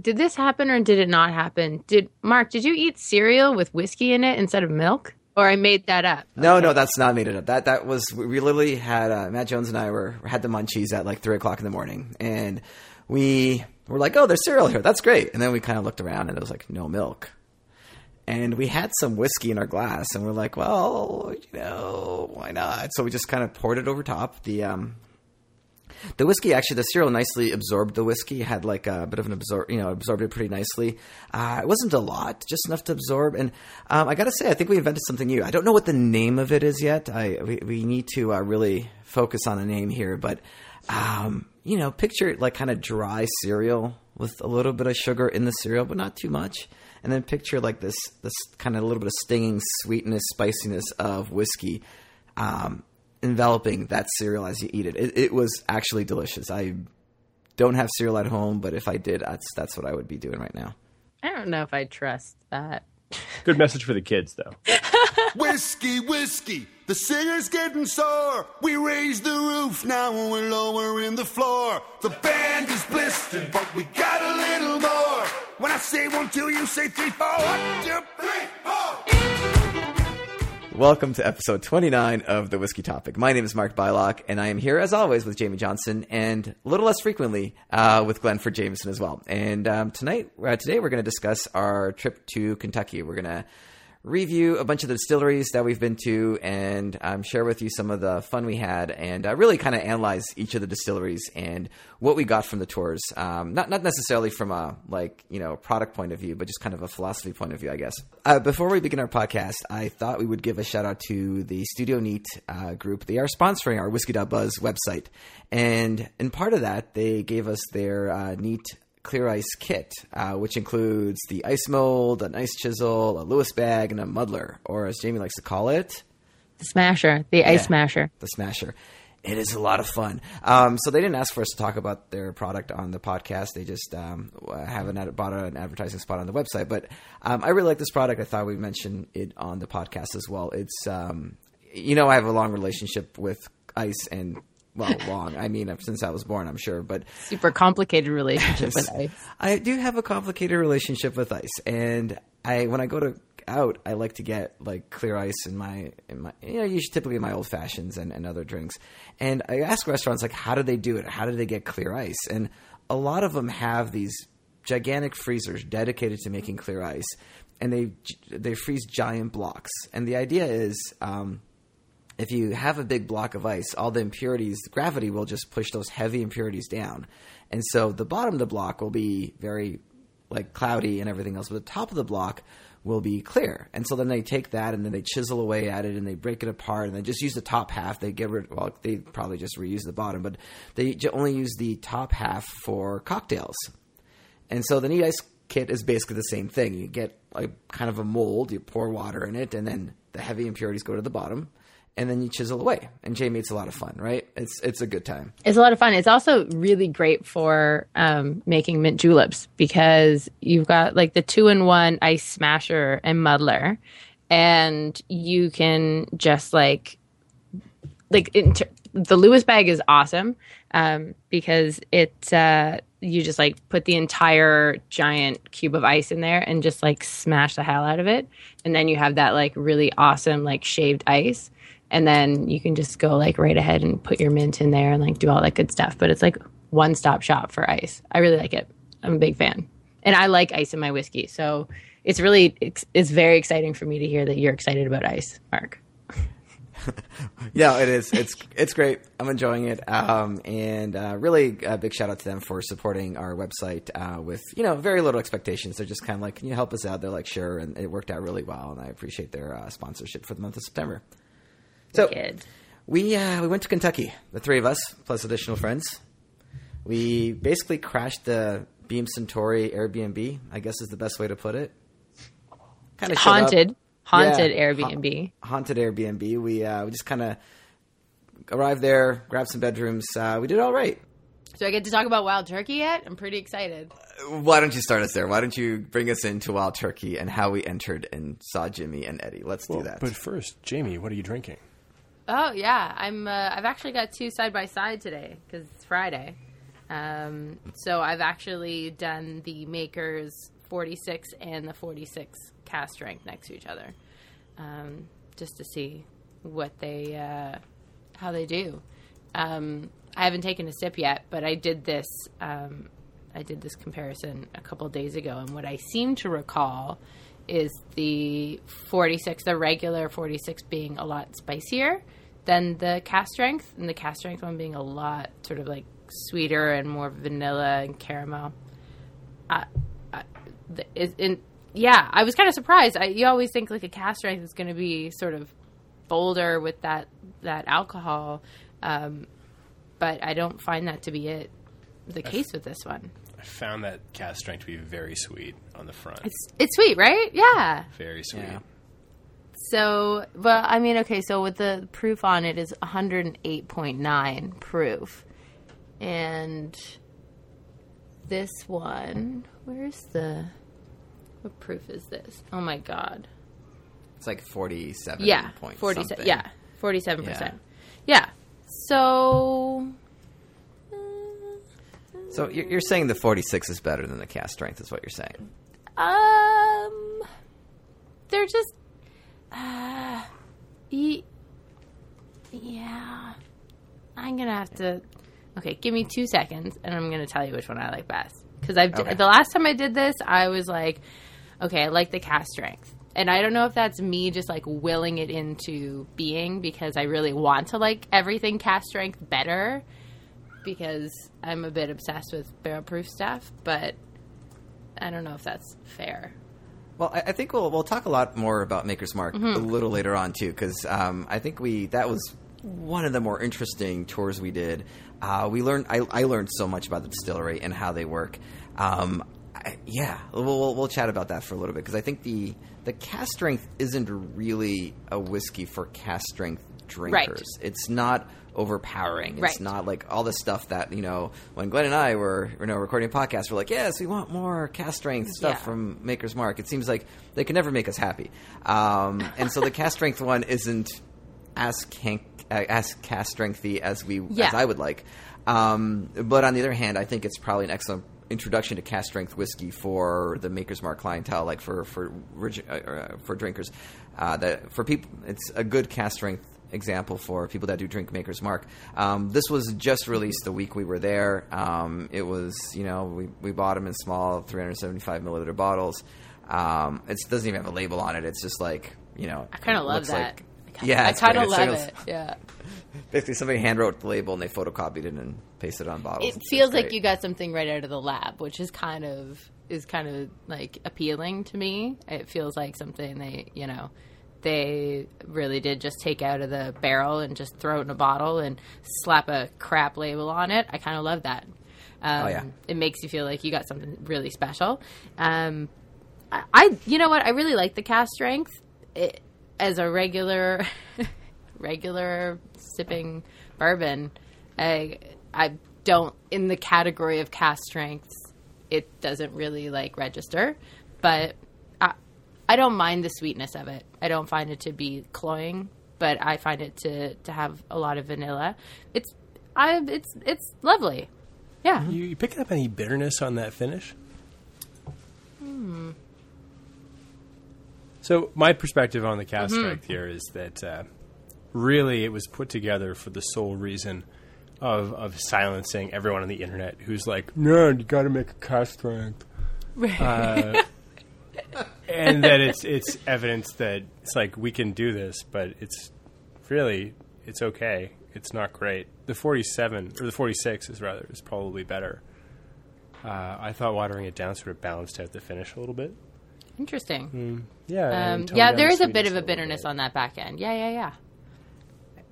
did this happen or did it not happen? Did Mark? Did you eat cereal with whiskey in it instead of milk? Or I made that up. No, no, that's not made it up. That that was we literally had uh, Matt Jones and I were had the munchies at like three o'clock in the morning, and we were like, "Oh, there's cereal here. That's great." And then we kind of looked around, and it was like no milk. And we had some whiskey in our glass, and we're like, "Well, you know, why not?" So we just kind of poured it over top. The um, the whiskey actually, the cereal nicely absorbed the whiskey. Had like a bit of an absorb, you know, absorbed it pretty nicely. Uh, it wasn't a lot, just enough to absorb. And um, I got to say, I think we invented something new. I don't know what the name of it is yet. I we, we need to uh, really focus on a name here, but um, you know, picture like kind of dry cereal with a little bit of sugar in the cereal, but not too much. And then picture like this this kind of a little bit of stinging sweetness, spiciness of whiskey. Um, enveloping that cereal as you eat it. it. It was actually delicious. I don't have cereal at home, but if I did, that's that's what I would be doing right now. I don't know if I trust that. Good message for the kids, though. whiskey, whiskey, the singer's getting sore. We raise the roof, now we're lowering the floor. The band is blistered, but we got a little more. When I say one, two, you say three, four. One, two, three, four. Welcome to episode 29 of The Whiskey Topic. My name is Mark Bylok, and I am here as always with Jamie Johnson, and a little less frequently uh, with Glenford Jameson as well. And um, tonight, uh, today, we're going to discuss our trip to Kentucky. We're going to review a bunch of the distilleries that we've been to and um, share with you some of the fun we had and uh, really kind of analyze each of the distilleries and what we got from the tours. Um, not not necessarily from a like you know product point of view, but just kind of a philosophy point of view, I guess. Uh, before we begin our podcast, I thought we would give a shout out to the Studio Neat uh, group. They are sponsoring our Whiskey.buzz website, and in part of that, they gave us their uh, neat clear ice kit, uh, which includes the ice mold, an ice chisel, a Lewis bag, and a muddler, or as Jamie likes to call it, the smasher, the ice smasher. The smasher. It is a lot of fun. Um, so they didn't ask for us to talk about their product on the podcast. They just um, have an ad- bought an advertising spot on the website. But um, I really like this product. I thought we'd mention it on the podcast as well. It's um, you know I have a long relationship with ice and well, long. I mean, since I was born, I'm sure, but super complicated relationship with ice. I do have a complicated relationship with ice, and I when I go to out, I like to get like clear ice in my in my you know usually typically in my old fashions and, and other drinks, and I ask restaurants like how do they do it? How do they get clear ice? And a lot of them have these gigantic freezers dedicated to making clear ice, and they they freeze giant blocks. And the idea is. Um, if you have a big block of ice, all the impurities, gravity will just push those heavy impurities down. And so the bottom of the block will be very like cloudy and everything else, but the top of the block will be clear. And so then they take that and then they chisel away at it and they break it apart and they just use the top half. They get rid, well, they probably just reuse the bottom, but they only use the top half for cocktails. And so the neat ice kit is basically the same thing. You get like kind of a mold, you pour water in it, and then the heavy impurities go to the bottom and then you chisel away. And Jamie, it's a lot of fun, right? It's it's a good time. It's a lot of fun. It's also really great for um, making mint juleps because you've got like the two in one ice smasher and muddler, and you can just like like ter- the Lewis bag is awesome um, because it uh, you just like put the entire giant cube of ice in there and just like smash the hell out of it, and then you have that like really awesome like shaved ice and then you can just go like right ahead and put your mint in there and like do all that good stuff. But it's like one stop shop for ice. I really like it. I'm a big fan, and I like ice in my whiskey. So it's really it's, it's very exciting for me to hear that you're excited about ice, Mark. yeah, it is. It's it's great. I'm enjoying it, um, and uh, really a big shout out to them for supporting our website uh, with you know very little expectations. They're just kind of like, can you help us out? They're like, sure, and it worked out really well, and I appreciate their uh, sponsorship for the month of September. So we uh, we went to Kentucky, the three of us plus additional friends. We basically crashed the Beam Suntory Airbnb. I guess is the best way to put it. Kind of haunted, haunted yeah, Airbnb. Ha- haunted Airbnb. We uh, we just kind of arrived there, grabbed some bedrooms. Uh, we did all right. Do I get to talk about Wild Turkey yet? I'm pretty excited. Uh, why don't you start us there? Why don't you bring us into Wild Turkey and how we entered and saw Jimmy and Eddie? Let's well, do that. But first, Jamie, what are you drinking? Oh yeah, I'm. Uh, I've actually got two side by side today because it's Friday. Um, so I've actually done the Maker's 46 and the 46 cask strength next to each other, um, just to see what they uh, how they do. Um, I haven't taken a sip yet, but I did this. Um, I did this comparison a couple days ago, and what I seem to recall is the 46, the regular 46 being a lot spicier than the cask strength, and the cask strength one being a lot sort of like sweeter and more vanilla and caramel. Uh, uh, the, is, in, yeah, I was kind of surprised. I, you always think like a cask strength is going to be sort of bolder with that that alcohol, um, but I don't find that to be it the case with this one. I found that cask strength to be very sweet on the front. It's it's sweet, right? Yeah. very sweet. Yeah. So, well, I mean, okay, so with the proof on it is 108.9 proof. And this one, where's the what proof is this? Oh my god. It's like forty-seven. Yeah. point 47 something. yeah, 47%. Yeah. Yeah. So So you're, you're saying the forty-six is better than the cask strength, is what you're saying? Um, they're just, uh, ye- yeah. I'm gonna have to. Okay, give me two seconds, and I'm gonna tell you which one I like best. Because I've Okay. the last time I did this, I was like, okay, I like the cask strength, and I don't know if that's me just like willing it into being because I really want to like everything cask strength better because I'm a bit obsessed with barrel proof stuff, but I don't know if that's fair. Well, I, I think we'll we'll talk a lot more about Maker's Mark Mm-hmm. a little later on too, because um, I think we that was one of the more interesting tours we did. Uh, we learned I, I learned so much about the distillery and how they work. Um, I, yeah, we'll, we'll we'll chat about that for a little bit because I think the the cask strength isn't really a whiskey for cask strength drinkers. It's not overpowering. It's Right. not like all the stuff that you know. When Glenn and I were you know recording podcasts, we're like, yes, we want more cask strength stuff Yeah. from Maker's Mark. It seems like they can never make us happy, um, and so the cask strength one isn't as can- uh, as cask strengthy as we Yeah. as I would like. Um, but on the other hand, I think it's probably an excellent introduction to cask strength whiskey for the Maker's Mark clientele, like for for uh, uh, for drinkers. Uh, that for people, it's a good cask strength example for people that do drink Maker's Mark. Um, this was just released the week we were there. Um, it was you know we we bought them in small 375 milliliter bottles. Um, it doesn't even have a label on it. It's just like you know. I kind of love that. Like, yeah, I kind of love it. Yeah, Basically, somebody hand wrote the label and they photocopied it and pasted it on bottles. it feels like you got something right out of the lab, which is kind of is kind of like appealing to me. It feels like something they, you know, they really did just take out of the barrel and just throw it in a bottle and slap a crap label on it. I kind of love that. Um, Oh, yeah. It makes you feel like you got something really special. Um, I, I, you know what? I really like the cask strength it, as a regular, regular sipping bourbon. I, I don't in the category of cask strengths. It doesn't really like register, but I, don't mind the sweetness of it. I don't find it to be cloying, but I find it to to have a lot of vanilla. It's, I, it's, it's lovely. Yeah. You, you picking up any bitterness on that finish? Hmm. So my perspective on the cask strength here is that uh, really it was put together for the sole reason of of silencing everyone on the internet who's like, "No, you got to make a cask strength," uh, and that it's it's evidence that it's like we can do this, but it's really it's okay. It's not great. The forty seven or the forty six is rather is probably better. Uh, I thought watering it down sort of balanced out the finish a little bit. Interesting. Yeah, Um, yeah, there is the a bit of a bitterness bit. on that back end. Yeah, yeah, yeah.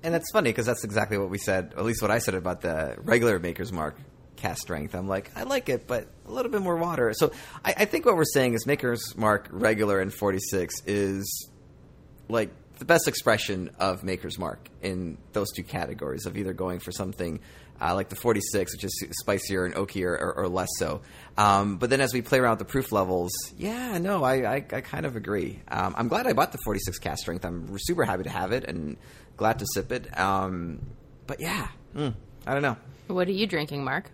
And that's funny because that's exactly what we said, at least what I said about the regular Maker's Mark cask strength. I'm like, I like it, but a little bit more water. So I, I think what we're saying is Maker's Mark regular and 46 is like the best expression of Maker's Mark in those two categories of either going for something uh, like the 46, which is spicier and oakier, or, or less so. Um, but then as we play around with the proof levels, yeah, no, I, I, I kind of agree. Um, I'm glad I bought the 46 cask strength. I'm super happy to have it and glad to sip it. Um, but yeah, mm, I don't know. What are you drinking, Mark?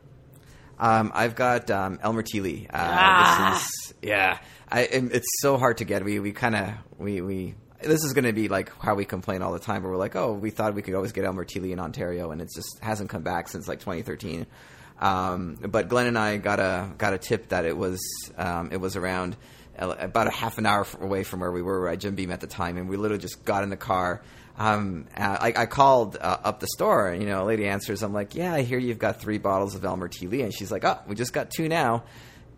Um, I've got um, Elmer T. Lee. Uh, Ah. This is yeah. I, it's so hard to get. We we kind of we we. This is going to be like how we complain all the time. Where we're like, oh, we thought we could always get Elmer T. Lee in Ontario, and it just hasn't come back since like 2013. Um, but Glenn and I got a got a tip that it was um, it was around uh, about a half an hour away from where we were at Jim Beam at the time, and we literally just got in the car. Um, I, I called uh, up the store, and you know, a lady answers. I'm like, "Yeah, I hear you've got three bottles of Elmer T. Lee," and she's like, "Oh, we just got two now."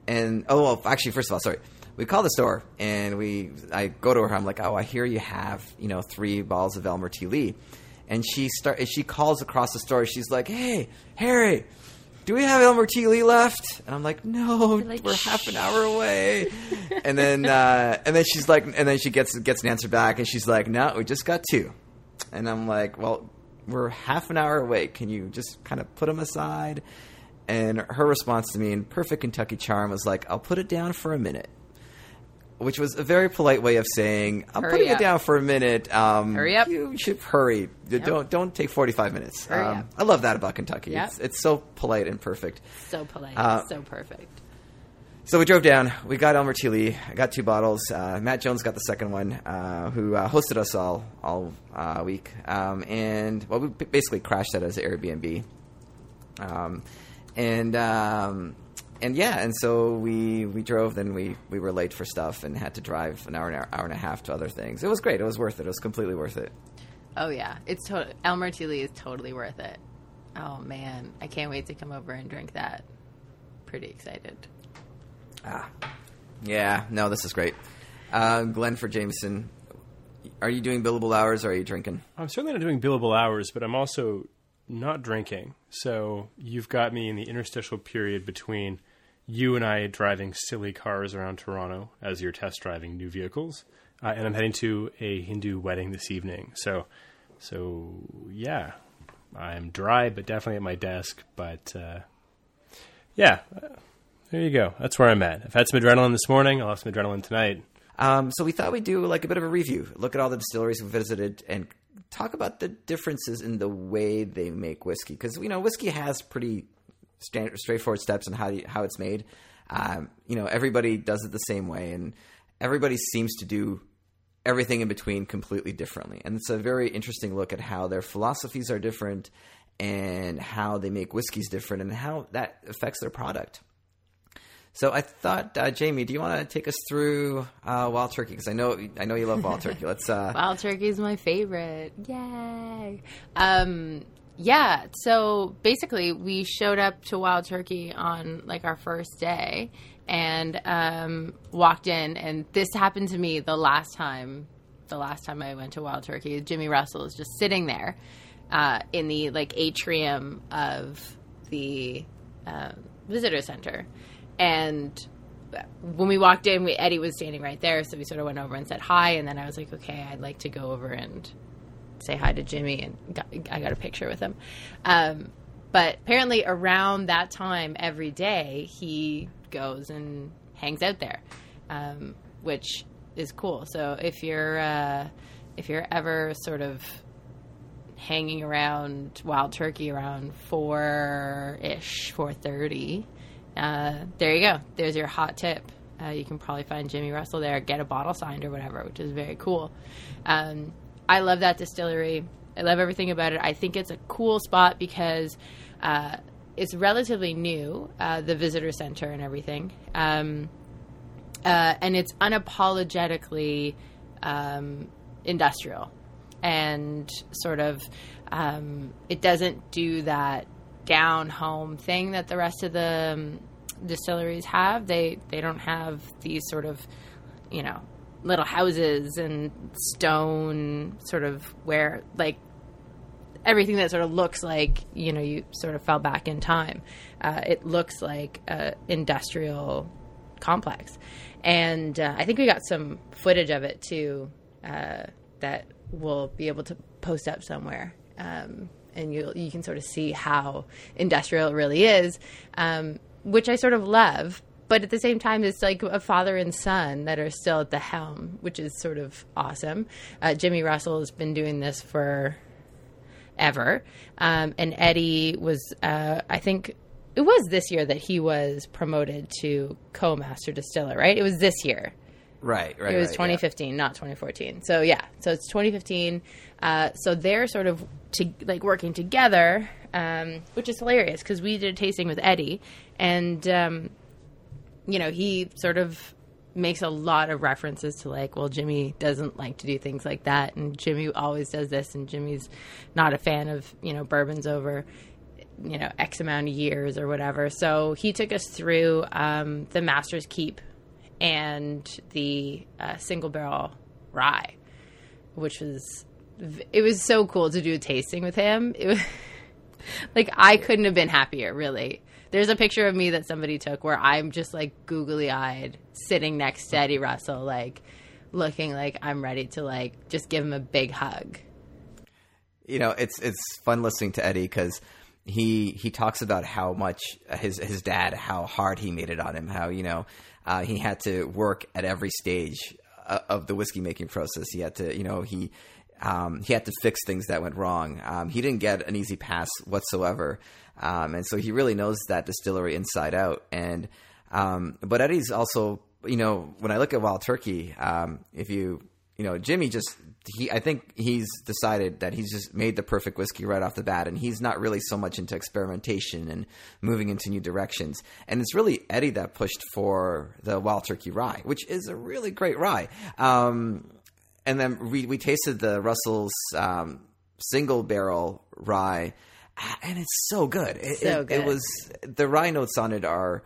And oh, well, actually, first of all, sorry. We call the store and we. I go to her. I'm like, "Oh, I hear you have you know three bottles of Elmer T. Lee," and she start. She calls across the store. She's like, "Hey, Harry." Do we have Elmer T. Lee left? And I'm like, no, like, we're half an hour away. and then, uh, and then she's like, and then she gets gets an answer back, and she's like, no, we just got two. And I'm like, well, we're half an hour away. Can you just kind of put them aside? And her response to me in perfect Kentucky charm was like, I'll put it down for a minute. Which was a very polite way of saying, I'm Hurry putting up. it down for a minute. Um, Hurry up. You should hurry. Don't don't take 45 minutes. Hurry Um, up. I love that about Kentucky. Yep. It's, it's so polite and perfect. So polite, Uh, so perfect. So we drove down. We got Elmer T. I got two bottles. Uh, Matt Jones got the second one, uh, who uh, hosted us all all uh, week. Um, and well, we basically crashed that as an Airbnb. Um, and um, and yeah, and so we we drove. Then we we were late for stuff and had to drive an hour and hour and a half to other things. It was great. It was worth it. It was completely worth it. Oh yeah, it's to- Elmer T. Is totally worth it. Oh man, I can't wait to come over and drink that. Pretty excited. Yeah, no, this is great. Uh, Glenford Jameson. Are you doing billable hours or are you drinking? I'm certainly not doing billable hours, but I'm also not drinking. So you've got me in the interstitial period between you and I driving silly cars around Toronto as you're test driving new vehicles, uh, and I'm heading to a Hindu wedding this evening. So, so yeah, I'm dry, but definitely at my desk. But uh, yeah, there you go. That's where I'm at. I've had some adrenaline this morning. I'll have some adrenaline tonight. Um, so we thought we'd do like a bit of a review, look at all the distilleries we visited, and talk about the differences in the way they make whiskey. Because you know, whiskey has pretty standard, straightforward steps on how you, how it's made. Um, you know, everybody does it the same way, and everybody seems to do everything in between completely differently. And it's a very interesting look at how their philosophies are different, and how they make whiskeys different, and how that affects their product. So I thought, uh, Jamie, do you want to take us through uh, Wild Turkey? Because I know I know you love Wild Turkey. Let's. Uh, Wild turkey is my favorite. Yay! Um, yeah. So basically, we showed up to Wild Turkey on like our first day and um, walked in, and this happened to me the last time. The last time I went to Wild Turkey, Jimmy Russell is just sitting there uh, in the like atrium of the uh, visitor center, and when we walked in, we, Eddie was standing right there, so we sort of went over and said hi, and then I was like, okay, I'd like to go over and say hi to Jimmy, and got, I got a picture with him. Um, but apparently, around that time every day, he goes and hangs out there, um, which is cool. So if you're uh, if you're ever sort of hanging around Wild Turkey around four ish, four thirty. Uh, there you go. There's your hot tip. Uh, you can probably find Jimmy Russell there, get a bottle signed or whatever, which is very cool. Um, I love that distillery. I love everything about it. I think it's a cool spot because uh, it's relatively new, uh, the visitor center and everything. Um, uh, and it's unapologetically um, industrial and sort of um, it doesn't do that down home thing that the rest of the um, distilleries have. They they don't have these sort of you know little houses and stone sort of where like everything that sort of looks like you know you sort of fell back in time. Uh, it looks like a industrial complex, and uh, I think we got some footage of it too uh, that we'll be able to post up somewhere. Um, and you you can sort of see how industrial it really is, um, which I sort of love. But at the same time, it's like a father and son that are still at the helm, which is sort of awesome. Uh, Jimmy Russell has been doing this for ever. Um, and Eddie was, uh, I think, it was this year that he was promoted to co-master distiller, right? It was this year. Right, right. It was right, 2015, not 2014. So yeah, so it's 2015. Uh, so they're sort of to, like working together, um, which is hilarious because we did a tasting with Eddie, and um, you know he sort of makes a lot of references to like, well, Jimmy doesn't like to do things like that, and Jimmy always does this, and Jimmy's not a fan of you know bourbons over you know x amount of years or whatever. So he took us through um, the Master's Keep and the uh, single barrel rye, which was it was so cool to do a tasting with him. It was like I couldn't have been happier, really. There's a picture of me that somebody took where I'm just like googly eyed, sitting next to Eddie Russell, like looking like I'm ready to like just give him a big hug. You know, it's it's fun listening to Eddie because he he talks about how much his his dad, how hard he made it on him, how you know uh, he had to work at every stage uh, of the whiskey making process. He had to, you know, he um, he had to fix things that went wrong. Um, he didn't get an easy pass whatsoever, um, and so he really knows that distillery inside out. And um, but Eddie's also, you know, when I look at Wild Turkey, um, if you you know, Jimmy just he I think he's decided that he's just made the perfect whiskey right off the bat and he's not really so much into experimentation and moving into new directions. And it's really Eddie that pushed for the Wild Turkey Rye, which is a really great rye. Um, and then we we tasted the Russell's um, single barrel rye and it's so good. It, So it, good. it was the rye notes on it are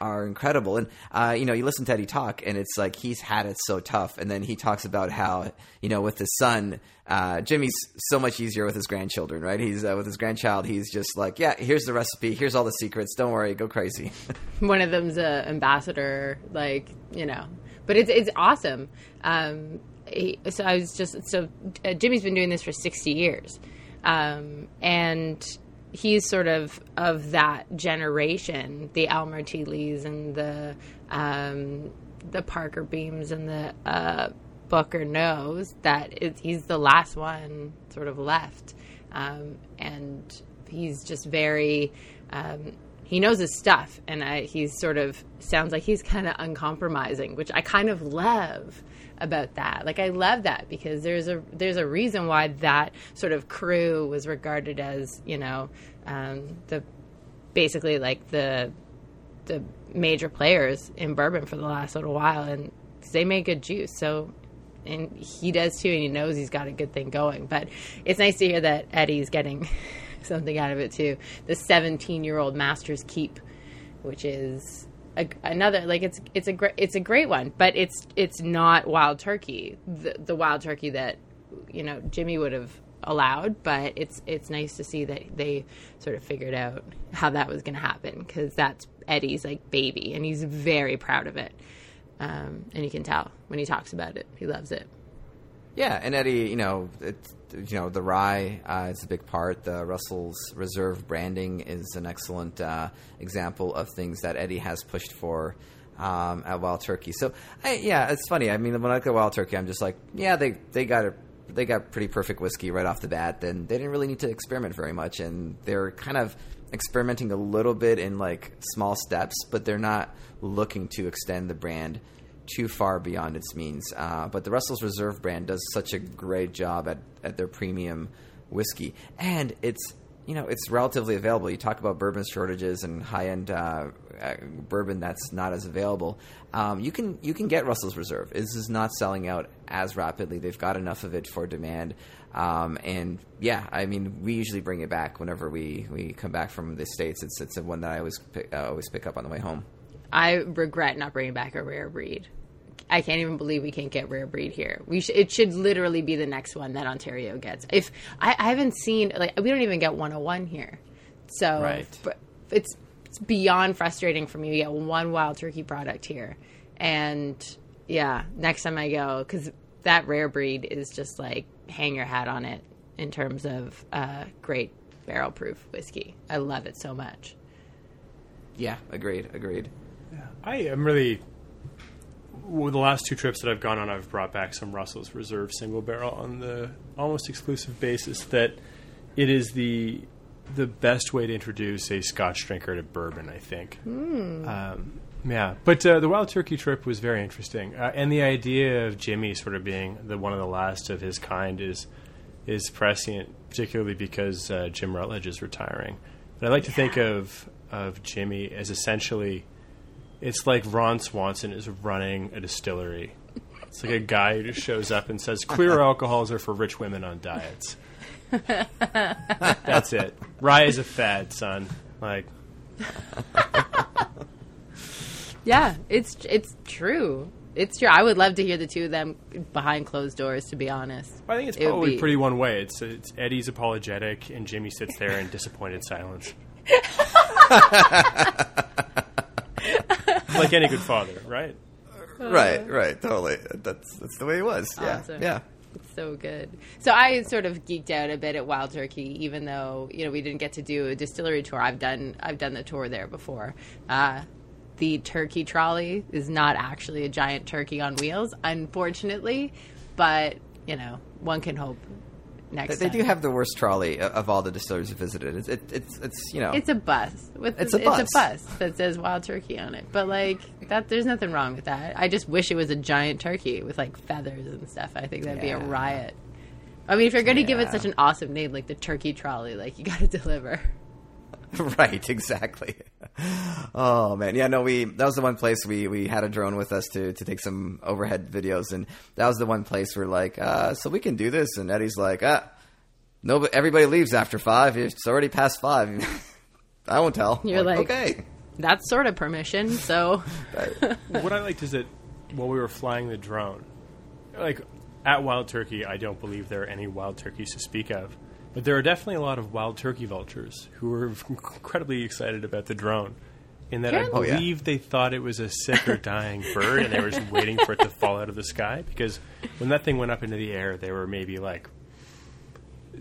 are incredible. And uh, you know, you listen to Eddie talk, and it's like he's had it so tough. And then he talks about how you know with his son, uh, Jimmy's so much easier with his grandchildren, right? He's uh, with his grandchild. He's just like, yeah, here's the recipe, here's all the secrets. Don't worry, go crazy. one of them's a ambassador, like you know. But it's it's awesome. Um, he, so I was just so uh, Jimmy's been doing this for sixty years, um, and he's sort of of that generation, the Elmer T. Lees and the um, the Parker Beams and the uh, Booker Noes that it, he's the last one sort of left, um, and he's just very. Um, he knows his stuff, and he's sort of sounds like he's kind of uncompromising, which I kind of love about that. Like I love that because there's a there's a reason why that sort of crew was regarded as you know um, the basically like the the major players in bourbon for the last little while, and they make good juice. So, and he does too, and he knows he's got a good thing going. But it's nice to hear that Eddie's getting something out of it too. The 17 year old Masters Keep, which is a, another like it's it's a great it's a great one, but it's it's not wild turkey. The, the wild turkey that you know Jimmy would have allowed, but it's it's nice to see that they sort of figured out how that was going to happen because that's Eddie's like baby, and he's very proud of it. Um, and you can tell when he talks about it, he loves it. Yeah, and Eddie, you know, it's, you know, the rye uh, is a big part. The Russell's Reserve branding is an excellent uh, example of things that Eddie has pushed for um, at Wild Turkey. So, I, yeah, it's funny. I mean, when I look at Wild Turkey, I'm just like, yeah, they they got a they got pretty perfect whiskey right off the bat. Then they didn't really need to experiment very much, and they're kind of experimenting a little bit in like small steps, but they're not looking to extend the brand too far beyond its means. Uh, but the Russell's Reserve brand does such a great job at, at their premium whiskey, and it's you know it's relatively available. You talk about bourbon shortages and high end uh, uh, bourbon that's not as available. Um, you can you can get Russell's Reserve. This is not selling out as rapidly. They've got enough of it for demand. Um, and yeah, I mean, we usually bring it back whenever we, we come back from the states. It's it's one that I always pick, uh, always pick up on the way home. I regret not bringing back a rare breed. I can't even believe we can't get rare breed here. We sh- it should literally be the next one that Ontario gets. If I, I haven't seen like we don't even get 101 here, so Right. but it's, it's beyond frustrating for me to get one wild turkey product here. And yeah, next time I go, because that rare breed is just like hang your hat on it in terms of uh, great barrel proof whiskey. I love it so much. Yeah, agreed, agreed. I am really. Well, the last two trips that I've gone on, I've brought back some Russell's Reserve single barrel on the almost exclusive basis that it is the the best way to introduce a Scotch drinker to bourbon. I think. Um, yeah, but uh, the wild turkey trip was very interesting, uh, and the idea of Jimmy sort of being the one of the last of his kind is is prescient, particularly because uh, Jim Rutledge is retiring. But I like to think of of Jimmy as essentially, it's like Ron Swanson is running a distillery. It's like a guy who just shows up and says, "Clear alcohols are for rich women on diets." That's it. Rye is a fad, son. Like, Yeah, it's it's true. It's true. I would love to hear the two of them behind closed doors. To be honest, I think it's It would probably be- pretty one way. It's, it's Eddie's apologetic, and Jimmy sits there in disappointed silence. like any good father, right? right, right, totally. That's that's the way it was. Yeah, Awesome. yeah. It's so good. So I sort of geeked out a bit at Wild Turkey, even though you know we didn't get to do a distillery tour. I've done I've done the tour there before. Uh, the turkey trolley is not actually a giant turkey on wheels, unfortunately, but you know one can hope. Next, They time. do have the worst trolley o- of all the distilleries I've visited. It's it, it's it's you know It's a bus with It's a it's bus. a bus that says Wild Turkey on it. But like that, there's nothing wrong with that. I just wish it was a giant turkey with like feathers and stuff. I think that'd be a riot. I mean, if you're going to give it such an awesome name like the Turkey Trolley, like you got to deliver. right, exactly. Oh man, yeah, no, we that was the one place we we had a drone with us to to take some overhead videos, and that was the one place we're like, uh, so we can do this, and Eddie's like, ah, no, but everybody leaves after five. It's already past five. I won't tell. You're like- okay, That's sort of permission. So what I liked is that while we were flying the drone, like at Wild Turkey, I don't believe there are any wild turkeys to speak of, but there are definitely a lot of wild turkey vultures who were incredibly excited about the drone. In that I Really? Oh, yeah. believe they thought it was a sick or dying bird, and they were just waiting for it to fall out of the sky. Because when that thing went up into the air, there were maybe like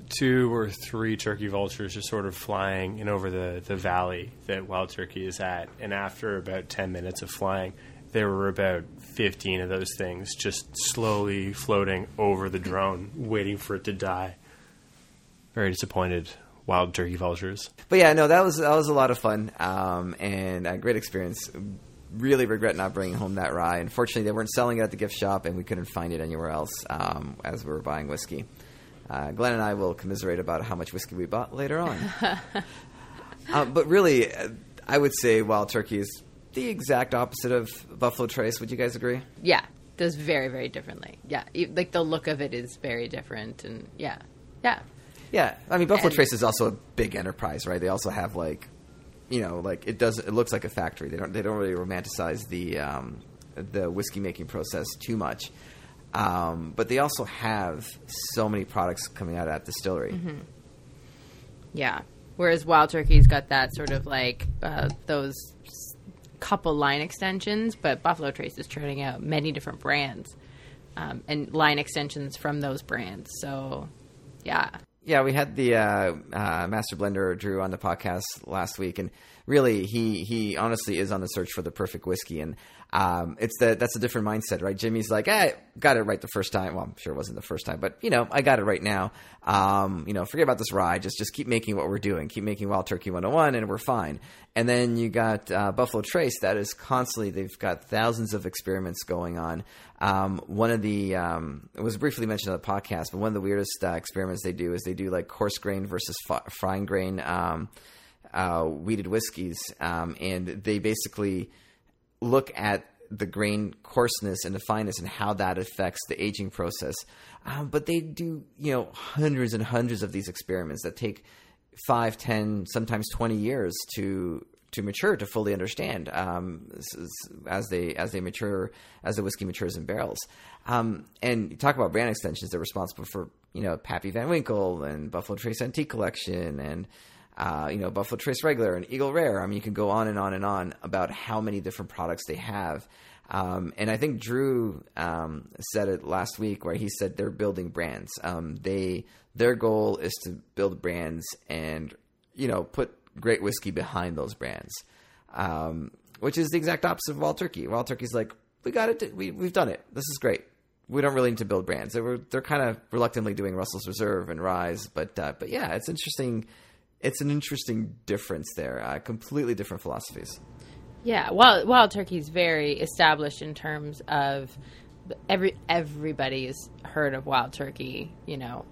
two or three turkey vultures just sort of flying in over the, the valley that wild turkey is at. And after about 10 minutes of flying, there were about 15 of those things just slowly floating over the drone, waiting for it to die. Very disappointed wild turkey vultures. but yeah, no, that was that was a lot of fun um, and a great experience. Really regret not bringing home that rye. Unfortunately, they weren't selling it at the gift shop, and we couldn't find it anywhere else um, as we were buying whiskey. Uh, Glenn and I will commiserate about how much whiskey we bought later on. uh, but really, uh, I would say Wild Turkey is the exact opposite of Buffalo Trace. Would you guys agree? yeah, does very very differently. Yeah, like the look of it is very different, and yeah, yeah. Yeah, I mean Buffalo And- Trace is also a big enterprise, right? They also have like, you know, like it does. It looks like a factory. They don't. They don't really romanticize the um, the whiskey making process too much. Um, but they also have so many products coming out of that distillery. Yeah. Whereas Wild Turkey's got that sort of like uh, those couple line extensions, but Buffalo Trace is churning out many different brands um, and line extensions from those brands. So, yeah. Yeah, we had the uh, uh, master blender Drew on the podcast last week, and really, he he honestly is on the search for the perfect whiskey, and um, it's the that's a different mindset, right? Jimmy's like, I got it right the first time. Well, I'm sure it wasn't the first time, but you know, I got it right now. Um, you know, forget about this ride. Just just keep making what we're doing. Keep making Wild Turkey 101, and we're fine. And then you got uh, Buffalo Trace. That is constantly they've got thousands of experiments going on. Um, one of the um, it was briefly mentioned on the podcast, but one of the weirdest uh, experiments they do is they do like coarse grain versus fi- fine grain um, uh, wheated whiskeys, um, and they basically look at the grain coarseness and the fineness and how that affects the aging process. Um, but they do, you know, hundreds and hundreds of these experiments that take five, ten, sometimes twenty years to to mature to fully understand um, as they as they mature as the whiskey matures in barrels. Um, and you talk about brand extensions; they're responsible for you know Pappy Van Winkle and Buffalo Trace Antique Collection and uh, you know, Buffalo Trace Regular and Eagle Rare. I mean, you can go on and on and on about how many different products they have. Um, and I think Drew um, said it last week where he said they're building brands. Um, they their goal is to build brands and you know put great whiskey behind those brands, um, which is the exact opposite of Wild Turkey. Wild Turkey's like we got it, we we've done it. This is great. We don't really need to build brands. They were they're kind of reluctantly doing Russell's Reserve and Rise, but uh, but yeah, it's interesting it's an interesting difference there. Uh, completely different philosophies. Yeah, wild wild turkey's very established in terms of every everybody's heard of wild turkey, you know,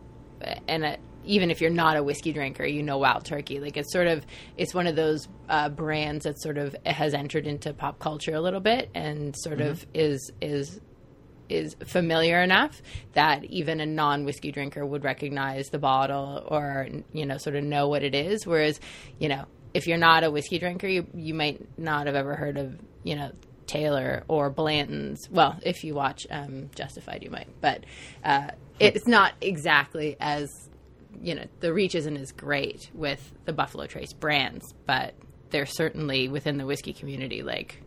and uh even if you're not a whiskey drinker, you know wild turkey. Like it's sort of it's one of those uh, brands that sort of has entered into pop culture a little bit and sort mm-hmm. of is is is familiar enough that even a non whiskey drinker would recognize the bottle or you know sort of know what it is. Whereas you know if you're not a whiskey drinker, you you might not have ever heard of you know Taylor or Blanton's. Well, if you watch um, Justified, you might, but uh, it's not exactly as you know the reach isn't as great with the Buffalo Trace brands, but they're certainly within the whiskey community like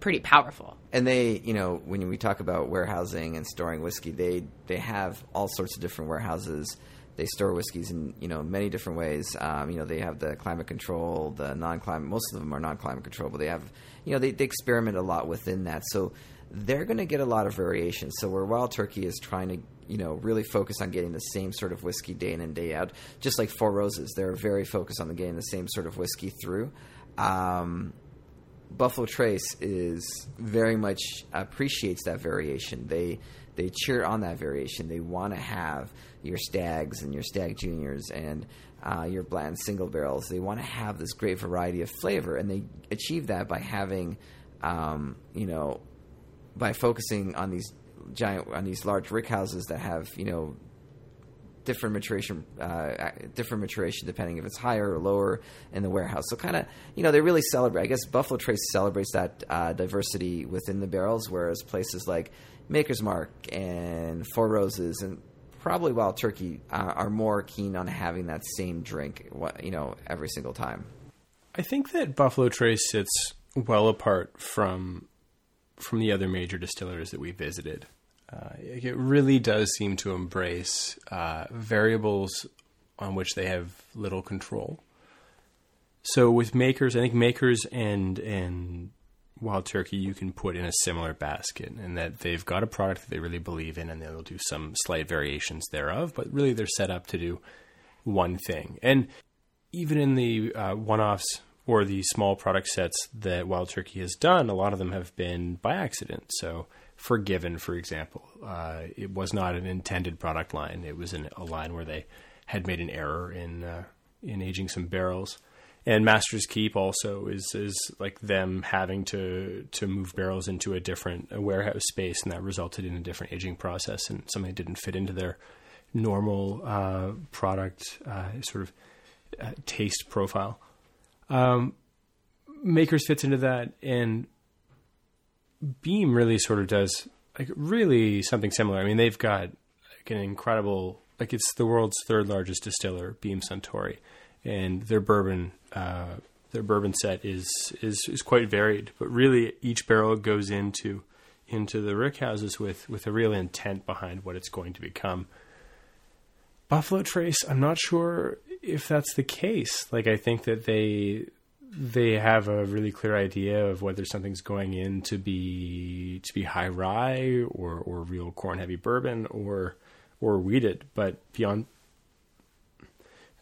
pretty powerful. And they, you know, when we talk about warehousing and storing whiskey, they they have all sorts of different warehouses. They store whiskeys in you know many different ways. Um, you know, they have the climate control, the non-climate. Most of them are non-climate control, but they have you know they, they experiment a lot within that. So they're going to get a lot of variation. So where Wild Turkey is trying to you know really focus on getting the same sort of whiskey day in and day out, just like Four Roses, they're very focused on getting the same sort of whiskey through. Um, Buffalo Trace is very much appreciates that variation. They they cheer on that variation. They want to have your stags and your stag juniors and uh, your bland single barrels. They want to have this great variety of flavor, and they achieve that by having, um, you know, by focusing on these giant on these large rick houses that have you know different maturation, uh, different maturation depending if it's higher or lower in the warehouse. So kind of, you know, they really celebrate. I guess Buffalo Trace celebrates that uh, diversity within the barrels, whereas places like Maker's Mark and Four Roses and probably Wild Turkey uh, are more keen on having that same drink, you know, every single time. I think that Buffalo Trace sits well apart from from the other major distilleries that we visited. Uh, it really does seem to embrace uh, variables on which they have little control. So with makers, I think makers and and wild turkey you can put in a similar basket, and that they've got a product that they really believe in, and they'll do some slight variations thereof. But really, they're set up to do one thing. And even in the uh, one-offs or the small product sets that Wild Turkey has done, a lot of them have been by accident. So Forgiven, for example. Uh, it was not an intended product line. It was an, a line where they had made an error in uh, in aging some barrels. And Master's Keep also is is like them having to to move barrels into a different warehouse space, and that resulted in a different aging process and something that didn't fit into their normal uh, product uh, sort of uh, taste profile. Um, Makers fits into that, and Beam really sort of does like really something similar. I mean, they've got like an incredible like it's the world's third largest distiller, Beam Suntory, and their bourbon uh, their bourbon set is is is quite varied. But really, each barrel goes into into the rick houses with with a real intent behind what it's going to become. Buffalo Trace, I'm not sure if that's the case. Like I think that they they have a really clear idea of whether something's going in to be to be high rye or or real corn heavy bourbon or or wheated, but beyond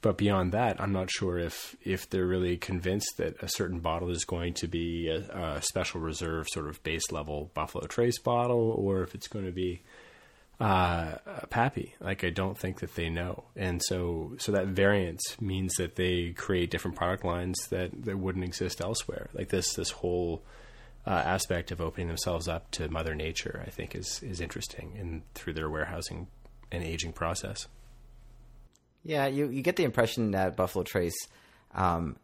but beyond that, I'm not sure if if they're really convinced that a certain bottle is going to be a, a special reserve sort of base level Buffalo Trace bottle, or if it's going to be uh, Pappy. Like I don't think that they know, and so so that variance means that they create different product lines that that wouldn't exist elsewhere. Like this this whole uh, aspect of opening themselves up to Mother Nature, I think is is interesting in through their warehousing and aging process. Yeah, you you get the impression that Buffalo Trace. Um,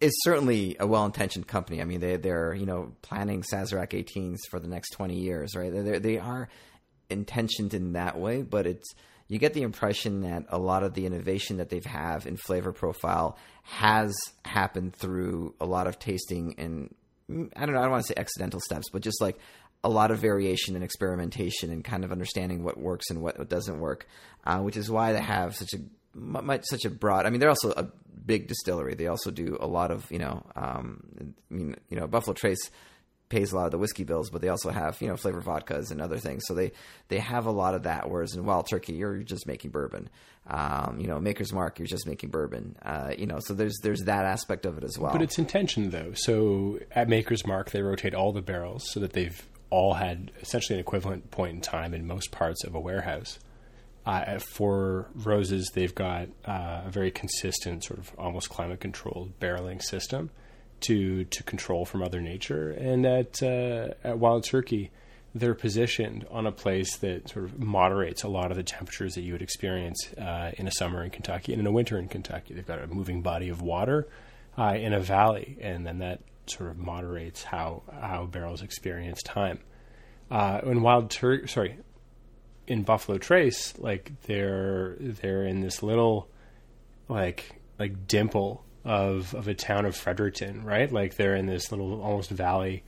is certainly a well-intentioned company. I mean, they they're you know planning Sazerac 18s for the next 20 years, right? They they are intentioned in that way, but it's you get the impression that a lot of the innovation that they've have in flavor profile has happened through a lot of tasting and I don't know, I don't want to say accidental steps, but just like a lot of variation and experimentation and kind of understanding what works and what, doesn't work, uh, which is why they have such a such a broad. I mean, they're also a big distillery. They also do a lot of you know, um, I mean, you know, Buffalo Trace pays a lot of the whiskey bills, but they also have you know flavored vodkas and other things. So they they have a lot of that. Whereas in Wild Turkey, you're just making bourbon. Um, you know, Maker's Mark, you're just making bourbon. Uh, you know, so there's there's that aspect of it as well. But it's intention though. So at Maker's Mark, they rotate all the barrels so that they've all had essentially an equivalent point in time in most parts of a warehouse. Uh, Four Roses, they've got uh, a very consistent, sort of almost climate controlled barreling system to to control from Mother Nature. And at uh, at Wild Turkey, they're positioned on a place that sort of moderates a lot of the temperatures that you would experience uh, in a summer in Kentucky and in a winter in Kentucky. They've got a moving body of water uh, in a valley, and then that sort of moderates how how barrels experience time. Uh, in Wild Turkey, sorry, in Buffalo Trace, like they're they're in this little like like dimple of of a town of Fredericton, right? Like they're in this little almost valley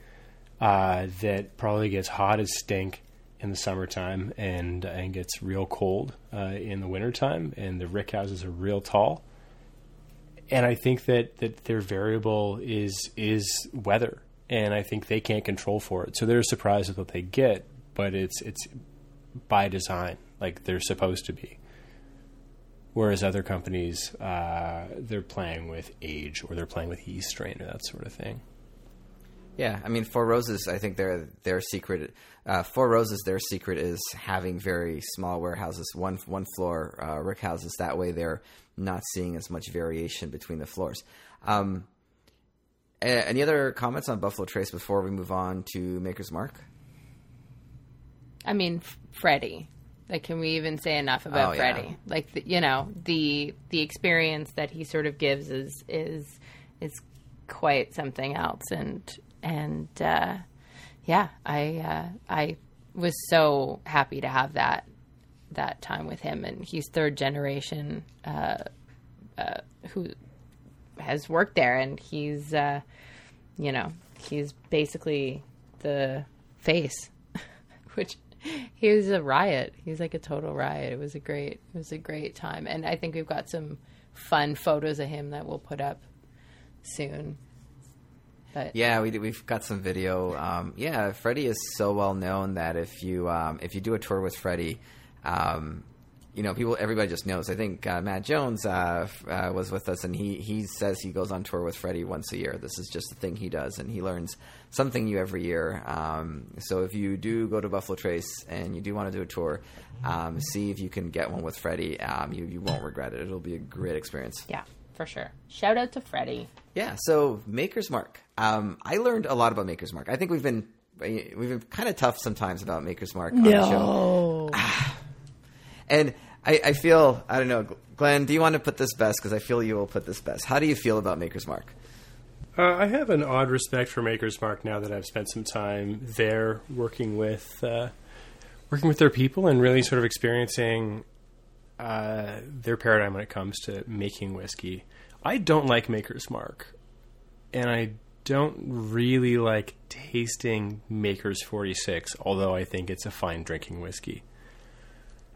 uh, that probably gets hot as stink in the summertime and and gets real cold uh, in the wintertime, and the rick houses are real tall. And I think that that their variable is is weather, and I think they can't control for it. So they're surprised with what they get, but it's it's by design, like they're supposed to be. Whereas other companies, uh, they're playing with age or they're playing with yeast strain or that sort of thing. Yeah, I mean, Four Roses. I think their their secret. Uh, Four Roses. Their secret is having very small warehouses, one one floor uh, rick houses. That way, they're not seeing as much variation between the floors. Um, any other comments on Buffalo Trace before we move on to Maker's Mark? I mean, F- Freddie. Like, can we even say enough about Oh, yeah. Freddie? Like, the, you know, the the experience that he sort of gives is is is quite something else. And and uh, yeah, I uh, I was so happy to have that that time with him. And he's third generation uh, uh, who has worked there, and he's uh, you know he's basically the face which he was a riot. He was like a total riot. It was a great, it was a great time, and I think we've got some fun photos of him that we'll put up soon. But Yeah, we we've got some video. Um, yeah, Freddie is so well known that if you um, if you do a tour with Freddie, um, you know people everybody just knows. I think uh, Matt Jones uh, uh, was with us, and he he says he goes on tour with Freddie once a year. This is just the thing he does, and he learns something new every year. Um, so if you do go to Buffalo Trace and you do want to do a tour, um, see if you can get one with Freddie. Um, you you won't regret it. It'll be a great experience. yeah, for sure. Shout out to Freddie. Yeah, so Maker's Mark. Um, I learned a lot about Maker's Mark. I think we've been we've been kind of tough sometimes about Maker's Mark on the show, and I, I feel I don't know, Glenn. Do you want to put this best? Because I feel you will put this best. How do you feel about Maker's Mark? Uh, I have an odd respect for Maker's Mark now that I've spent some time there working with uh, working with their people and really sort of experiencing uh, their paradigm when it comes to making whiskey. I don't like Maker's Mark, and I don't really like tasting Maker's 46, although I think it's a fine drinking whiskey.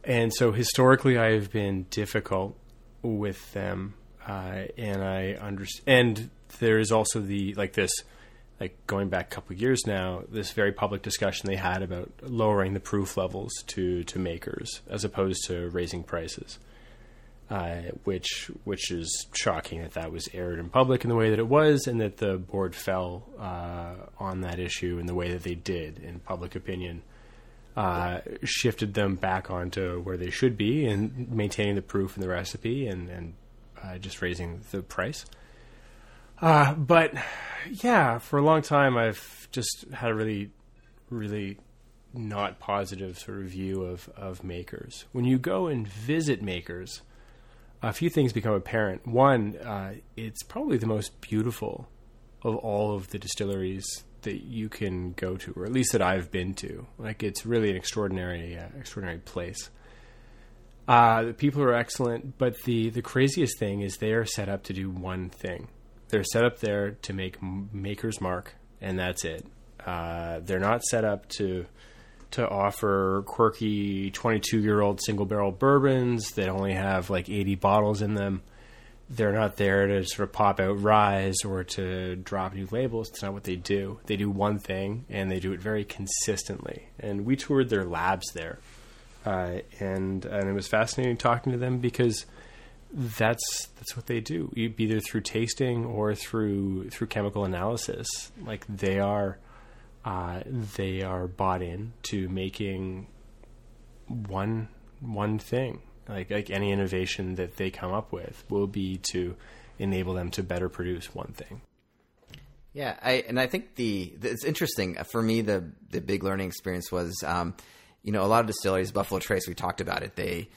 And so historically, I've been difficult with them, uh, and I understand. And there is also the like this, like going back a couple of years now, this very public discussion they had about lowering the proof levels to to makers as opposed to raising prices, uh, which which is shocking that that was aired in public in the way that it was, and that the board fell uh, on that issue in the way that they did in public opinion uh, shifted them back onto where they should be and maintaining the proof and the recipe and, and uh, just raising the price. Uh, but yeah, for a long time, I've just had a really, really not positive sort of view of, of makers. When you go and visit makers, a few things become apparent. One, uh, it's probably the most beautiful of all of the distilleries that you can go to, or at least that I've been to. Like it's really an extraordinary, uh, extraordinary place. Uh, the people are excellent, but the the craziest thing is they are set up to do one thing. They're set up there to make Maker's Mark, and that's it. Uh, they're not set up to to offer quirky 22 year old single barrel bourbons that only have like 80 bottles in them. They're not there to sort of pop out rise or to drop new labels. It's not what they do. They do one thing and they do it very consistently. And we toured their labs there, uh, and and it was fascinating talking to them because that's that's what they do. Either through tasting or through through chemical analysis. Like they are, uh, they are bought in to making one one thing like like any innovation that they come up with will be to enable them to better produce one thing. Yeah, I and I think the, the it's interesting for me. The the big learning experience was, um, you know, a lot of distilleries, Buffalo Trace, we talked about it. They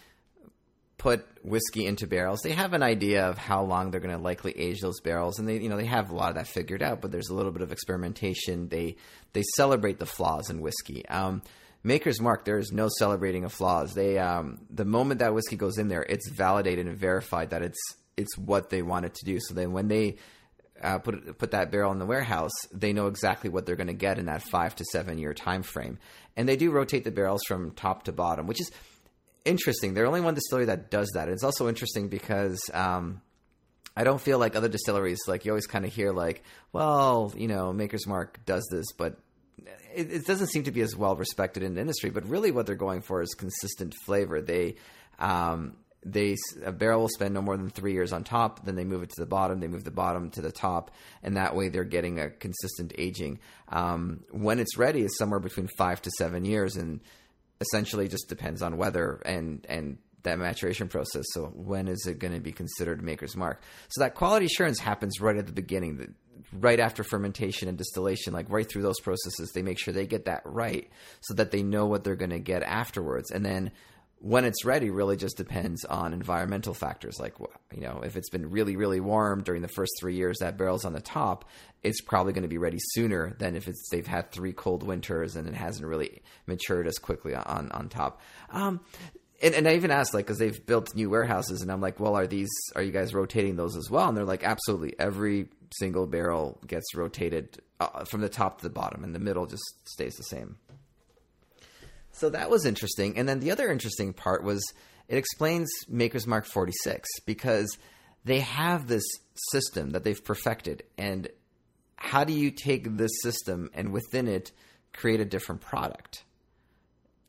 put whiskey into barrels. They have an idea of how long they're going to likely age those barrels, and they you know they have a lot of that figured out. But there's a little bit of experimentation. They they celebrate the flaws in whiskey. Um, Maker's Mark, there is no celebrating of flaws. They um, the moment that whiskey goes in there, it's validated and verified that it's it's what they want it to do. So then when they uh, put put that barrel in the warehouse, they know exactly what they're going to get in that five to seven year time frame. And they do rotate the barrels from top to bottom, which is interesting. They're only one distillery that does that. It's also interesting because um, I don't feel like other distilleries like you always kind of hear like, well, you know, Maker's Mark does this, but it, it, doesn't seem to be as well respected in the industry. But really, what they're going for is consistent flavor. They um, they a barrel will spend no more than three years on top. Then they move it to the bottom. They move the bottom to the top, and that way they're getting a consistent aging. Um, when it's ready, is somewhere between five to seven years, and essentially just depends on weather and and that maturation process. So when is it going to be considered maker's mark? So that quality assurance happens right at the beginning right after fermentation and distillation, like right through those processes, they make sure they get that right so that they know what they're going to get afterwards. And then when it's ready really just depends on environmental factors like you know if it's been really really warm during the first three years that barrel's on the top it's probably going to be ready sooner than if it's they've had three cold winters and it hasn't really matured as quickly on on top um, and, and I even asked like because they've built new warehouses and I'm like well are these are you guys rotating those as well and they're like absolutely every single barrel gets rotated uh, from the top to the bottom, and the middle just stays the same. So that was interesting. And then the other interesting part was it explains Maker's Mark 46 because they have this system that they've perfected. And how do you take this system and within it create a different product?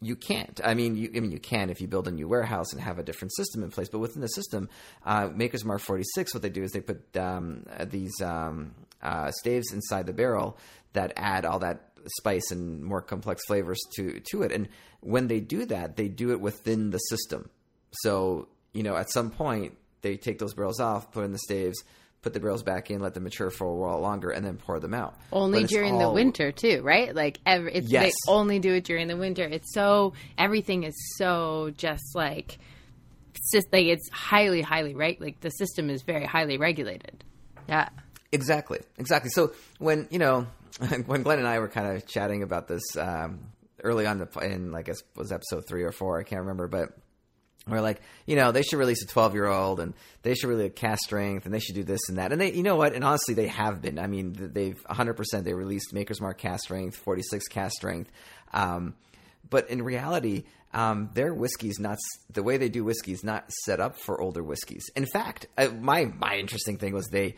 You can't. I mean, you, I mean, you can if you build a new warehouse and have a different system in place. But within the system, uh, Maker's Mark 46, what they do is they put um, these um, uh, staves inside the barrel that add all that spice and more complex flavors to to it. And when they do that, they do it within the system. So you know, at some point, they take those barrels off, put in the staves put the barrels back in, let them mature for a while longer, and then pour them out. Only during all... the winter, too, right? Like every, it's, yes. they only do it during the winter. It's so everything is so just like, just like it's highly, highly right. Like the system is very highly regulated. Yeah. Exactly. Exactly. So when you know when Glenn and I were kind of chatting about this um, early on in, I guess was episode three or four, I can't remember, but we're like, you know, they should release a 12 year old and they should really cask strength and they should do this and that. And they, you know what? And honestly, they have been. I mean, they've 100% they released Maker's Mark cask strength, 46 cask strength. Um, but in reality, um, their whiskey's not the way they do whiskey is not set up for older whiskeys. In fact, uh, my my interesting thing was they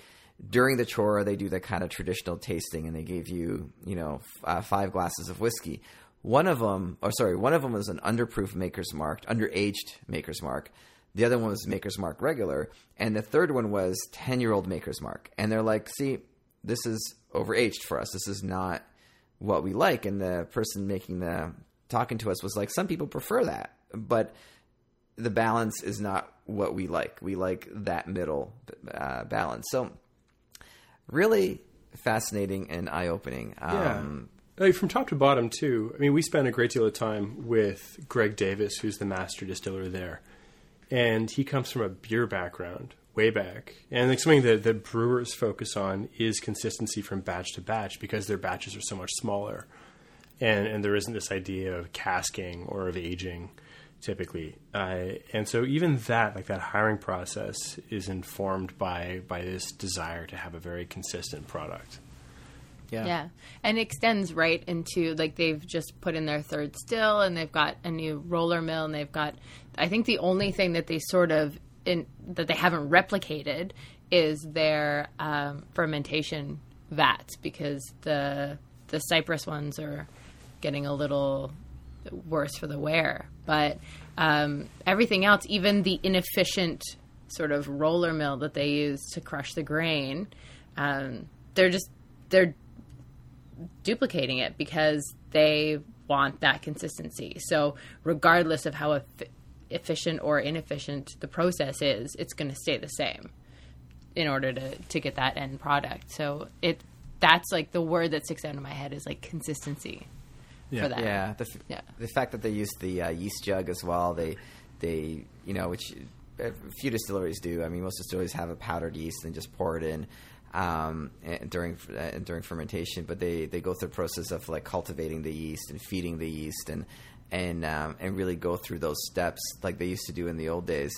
during the chora they do the kind of traditional tasting and they gave you you know f- uh, five glasses of whiskey. One of them, or sorry, one of them was an underproof Maker's Mark, underaged Maker's Mark. The other one was Maker's Mark regular, and the third one was ten year old Maker's Mark. And they're like, "See, this is overaged for us. This is not what we like." And the person making the talking to us was like, "Some people prefer that, but the balance is not what we like. We like that middle uh, balance." So, really fascinating and eye opening. Um, like from top to bottom too. I mean, we spent a great deal of time with Greg Davis, who's the master distiller there, and he comes from a beer background way back. And like something that the brewers focus on is consistency from batch to batch because their batches are so much smaller, and and there isn't this idea of casking or of aging typically. Uh, and so even that, like that hiring process, is informed by by this desire to have a very consistent product. Yeah. Yeah. And extends right into like they've just put in their third still and they've got a new roller mill and they've got I think the only thing that they sort of in, that they haven't replicated is their um, fermentation vats because the the cypress ones are getting a little worse for the wear. But um, everything else, even the inefficient sort of roller mill that they use to crush the grain, um, they're just they're duplicating it because they want that consistency. So regardless of how eff- efficient or inefficient the process is, it's going to stay the same in order to to get that end product. So it that's like the word that sticks out in my head is like consistency Yeah. for that. Yeah, the, f- Yeah. the fact that they use the uh, yeast jug as well, they they you know which a few distilleries do. I mean, most distilleries have a powdered yeast and just pour it in um, during uh, during fermentation, but they they go through the process of like cultivating the yeast and feeding the yeast and and um, and really go through those steps like they used to do in the old days.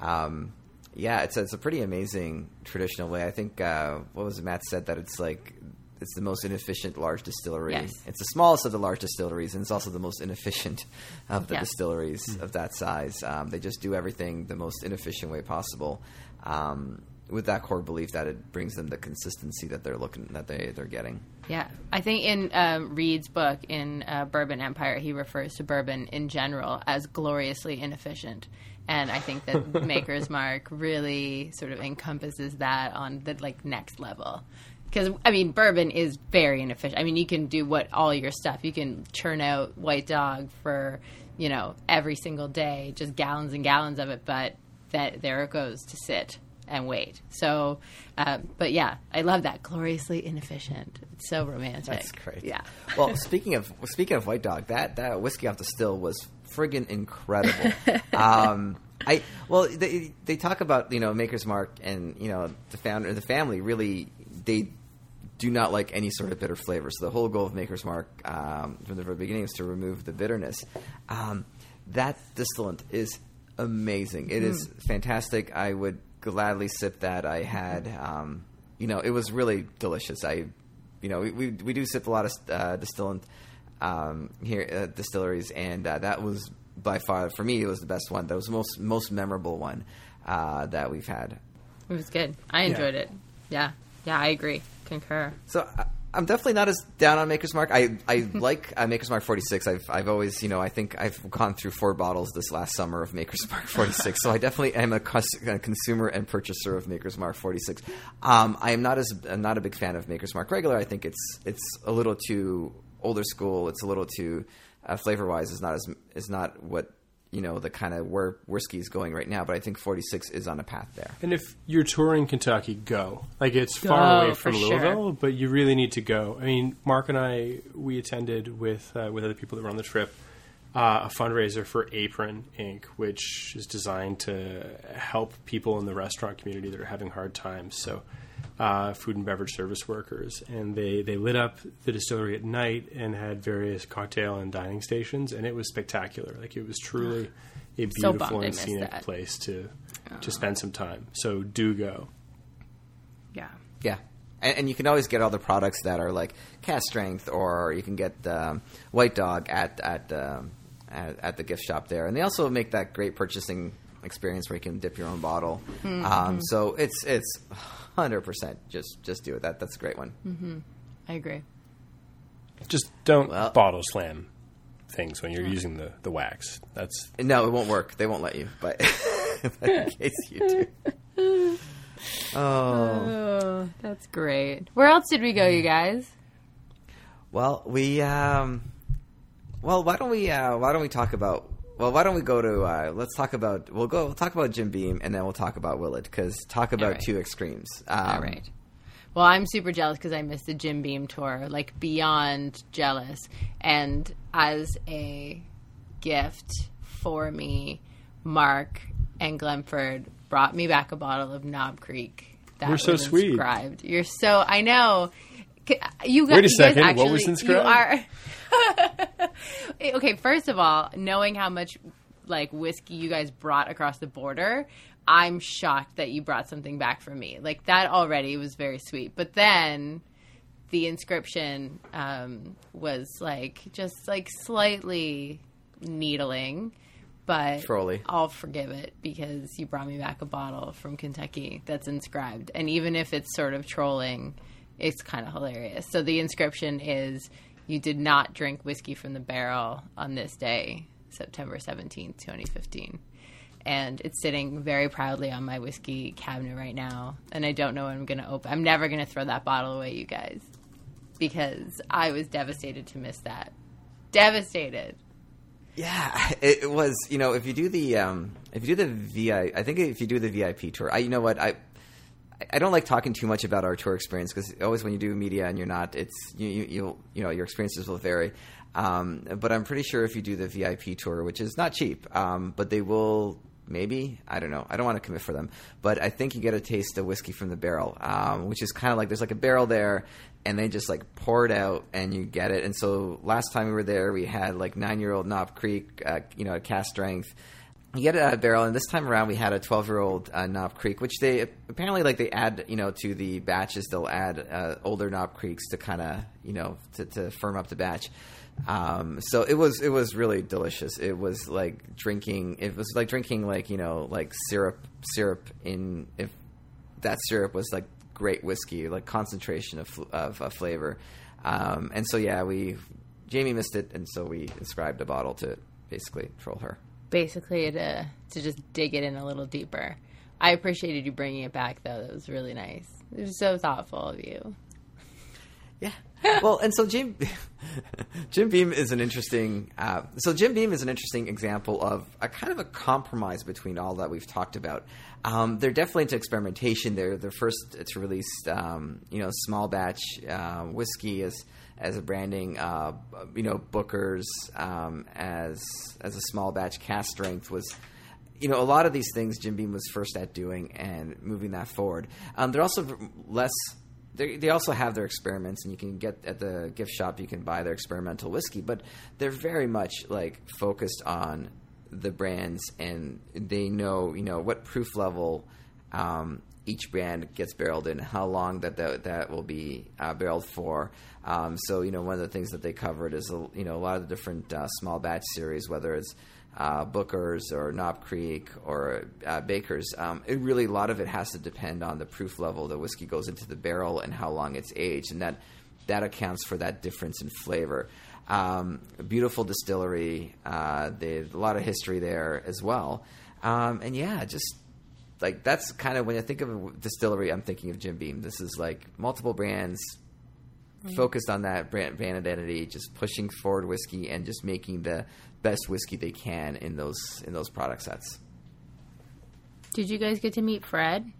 Um, yeah, it's a, it's a pretty amazing traditional way. I think uh, what was it, Matt said that it's like it's the most inefficient large distillery. Yes. It's the smallest of the large distilleries, and it's also the most inefficient of the Yeah. distilleries of that size. Um, they just do everything the most inefficient way possible, um, with that core belief that it brings them the consistency that they're looking that they they're getting. Yeah, I think in um, Reid's book in uh, Bourbon Empire, he refers to bourbon in general as gloriously inefficient, and I think that Maker's Mark really sort of encompasses that on the like next level. Because I mean, bourbon is very inefficient. I mean, you can do what all your stuff. You can churn out White Dog for you know every single day, just gallons and gallons of it, but that there it goes to sit and wait. So, uh, but yeah, I love that gloriously inefficient. It's so romantic. That's great. Yeah. Well, speaking of speaking of White Dog, that that whiskey off the still was friggin' incredible. um, I well, they they talk about you know Maker's Mark and you know the founder, the family really they do not like any sort of bitter flavor. So the whole goal of Maker's Mark um, from the very beginning is to remove the bitterness. Um, that distillant is amazing. It is fantastic. I would gladly sip that. I had, um, you know, it was really delicious. I, you know, we we, we do sip a lot of uh, distillant um, here at distilleries, and uh, that was by far for me it was the best one. That was the most most memorable one uh, that we've had. It was good. I enjoyed it. Yeah. Yeah, I agree. Concur. So I, I'm definitely not as down on Maker's Mark. I I like uh, Maker's Mark 46. I've I've always you know I think I've gone through four bottles this last summer of Maker's Mark 46. so I definitely am a, cus- a consumer and purchaser of Maker's Mark 46. Um, I am not as I'm not a big fan of Maker's Mark regular. I think it's it's a little too older school. It's a little too uh, flavor wise is not as is not what you know the kind of where whiskey is going right now. But I think 46 is on a path there. And if you're touring Kentucky, go. Like it's Go, far away for from sure. Louisville, but you really need to go. I mean, Mark and I we attended with uh, with other people that were on the trip uh, a fundraiser for Apron Inc., which is designed to help people in the restaurant community that are having hard times. So. Uh, food and beverage service workers, and they, they lit up the distillery at night and had various cocktail and dining stations, and it was spectacular. Like it was truly a beautiful bummed I and scenic that. place to to spend some time. So do go. Yeah. Yeah. And, and you can always get all the products that are like cask strength, or you can get um, White Dog at at, um, at at the gift shop there, and they also make that great purchasing experience where you can dip your own bottle. Um, so it's it's hundred percent just just do it. That that's a great one. I agree. Just don't Well- bottle slam things when you're using the, the wax. That's No, it won't work. They won't let you. But, but in case you do. Oh Oh, that's great. Where else did we go, you guys? well, we um, well why don't we uh, why don't we talk about well why don't we go to uh, let's talk about we'll go we'll talk about Jim Beam and then we'll talk about Willett because talk about right. two extremes. Um, All right. Well, I'm super jealous because I missed the Jim Beam tour, like beyond jealous. And as a gift for me, Mark and Glenford brought me back a bottle of Knob Creek. That We're so was sweet. inscribed. You're so I know. You guys, Wait a you guys second, what was inscribed? You are okay. First of all, knowing how much like whiskey you guys brought across the border, I'm shocked that you brought something back for me. Like that already was very sweet. But then the inscription um, was like just like slightly needling, but. I'll forgive it because you brought me back a bottle from Kentucky that's inscribed. And even if it's sort of trolling, it's kind of hilarious. So the inscription is You did not drink whiskey from the barrel on this day, September 17th, 2015. And it's sitting very proudly on my whiskey cabinet right now. And I don't know when I'm going to open. I'm never going to throw that bottle away, you guys, because I was devastated to miss that. Devastated. Yeah, it, was. You know, if you do the um, if you do the VI, I think if you do the VIP tour, I, you know what I. I don't like talking too much about our tour experience because always when you do media and you're not, it's you you you know your experiences will vary. Um, but I'm pretty sure if you do the VIP tour, which is not cheap, um, but they will maybe I don't know. I don't want to commit for them, but I think you get a taste of whiskey from the barrel, um, which is kind of like there's like a barrel there, and they just like pour it out and you get it. And so last time we were there, we had like nine year old Knob Creek, uh, you know, at cask strength. You get a barrel, and this time around we had a 12 year old uh, Knob Creek, which they apparently like they add, you know, to the batches. They'll add uh, older Knob Creeks to kind of, you know, to, to firm up the batch. Um, so it was it was really delicious. It was like drinking. It was like drinking like you know like syrup syrup in if that syrup was like great whiskey, like concentration of of, of flavor. Um, and so yeah, we Jamie missed it, and so we inscribed a bottle to basically troll her. Basically, to to just dig it in a little deeper. I appreciated you bringing it back, though. That was really nice. It was so thoughtful of you. Yeah. well, and so Jim Jim Beam is an interesting. Uh, so Jim Beam is an interesting example of a kind of a compromise between all that we've talked about. Um, they're definitely into experimentation. They're the first to release, um, you know, small batch uh, whiskey as as a branding. Uh, you know, Booker's um, as as a small batch cask strength was you know, a lot of these things Jim Beam was first at doing and moving that forward. Um, they're also less. They, they also have their experiments, and you can get at the gift shop. You can buy their experimental whiskey, but they're very much like focused on the brands, and they know you know what proof level um, each brand gets barreled in, how long that that, that will be uh, barreled for. Um, so you know, one of the things that they covered is you know a lot of the different uh, small batch series, whether it's uh, Booker's or Knob Creek or uh, Baker's. Um, it really a lot of it has to depend on the proof level the whiskey goes into the barrel and how long it's aged, and that that accounts for that difference in flavor. Um, beautiful distillery. Uh, there's a lot of history there as well, um, and yeah, just like that's kind of when I think of a distillery, I'm thinking of Jim Beam. This is like multiple brands focused on that brand, brand identity, just pushing forward whiskey and just making the best whiskey they can in those in those product sets. Did you guys get to meet Fred?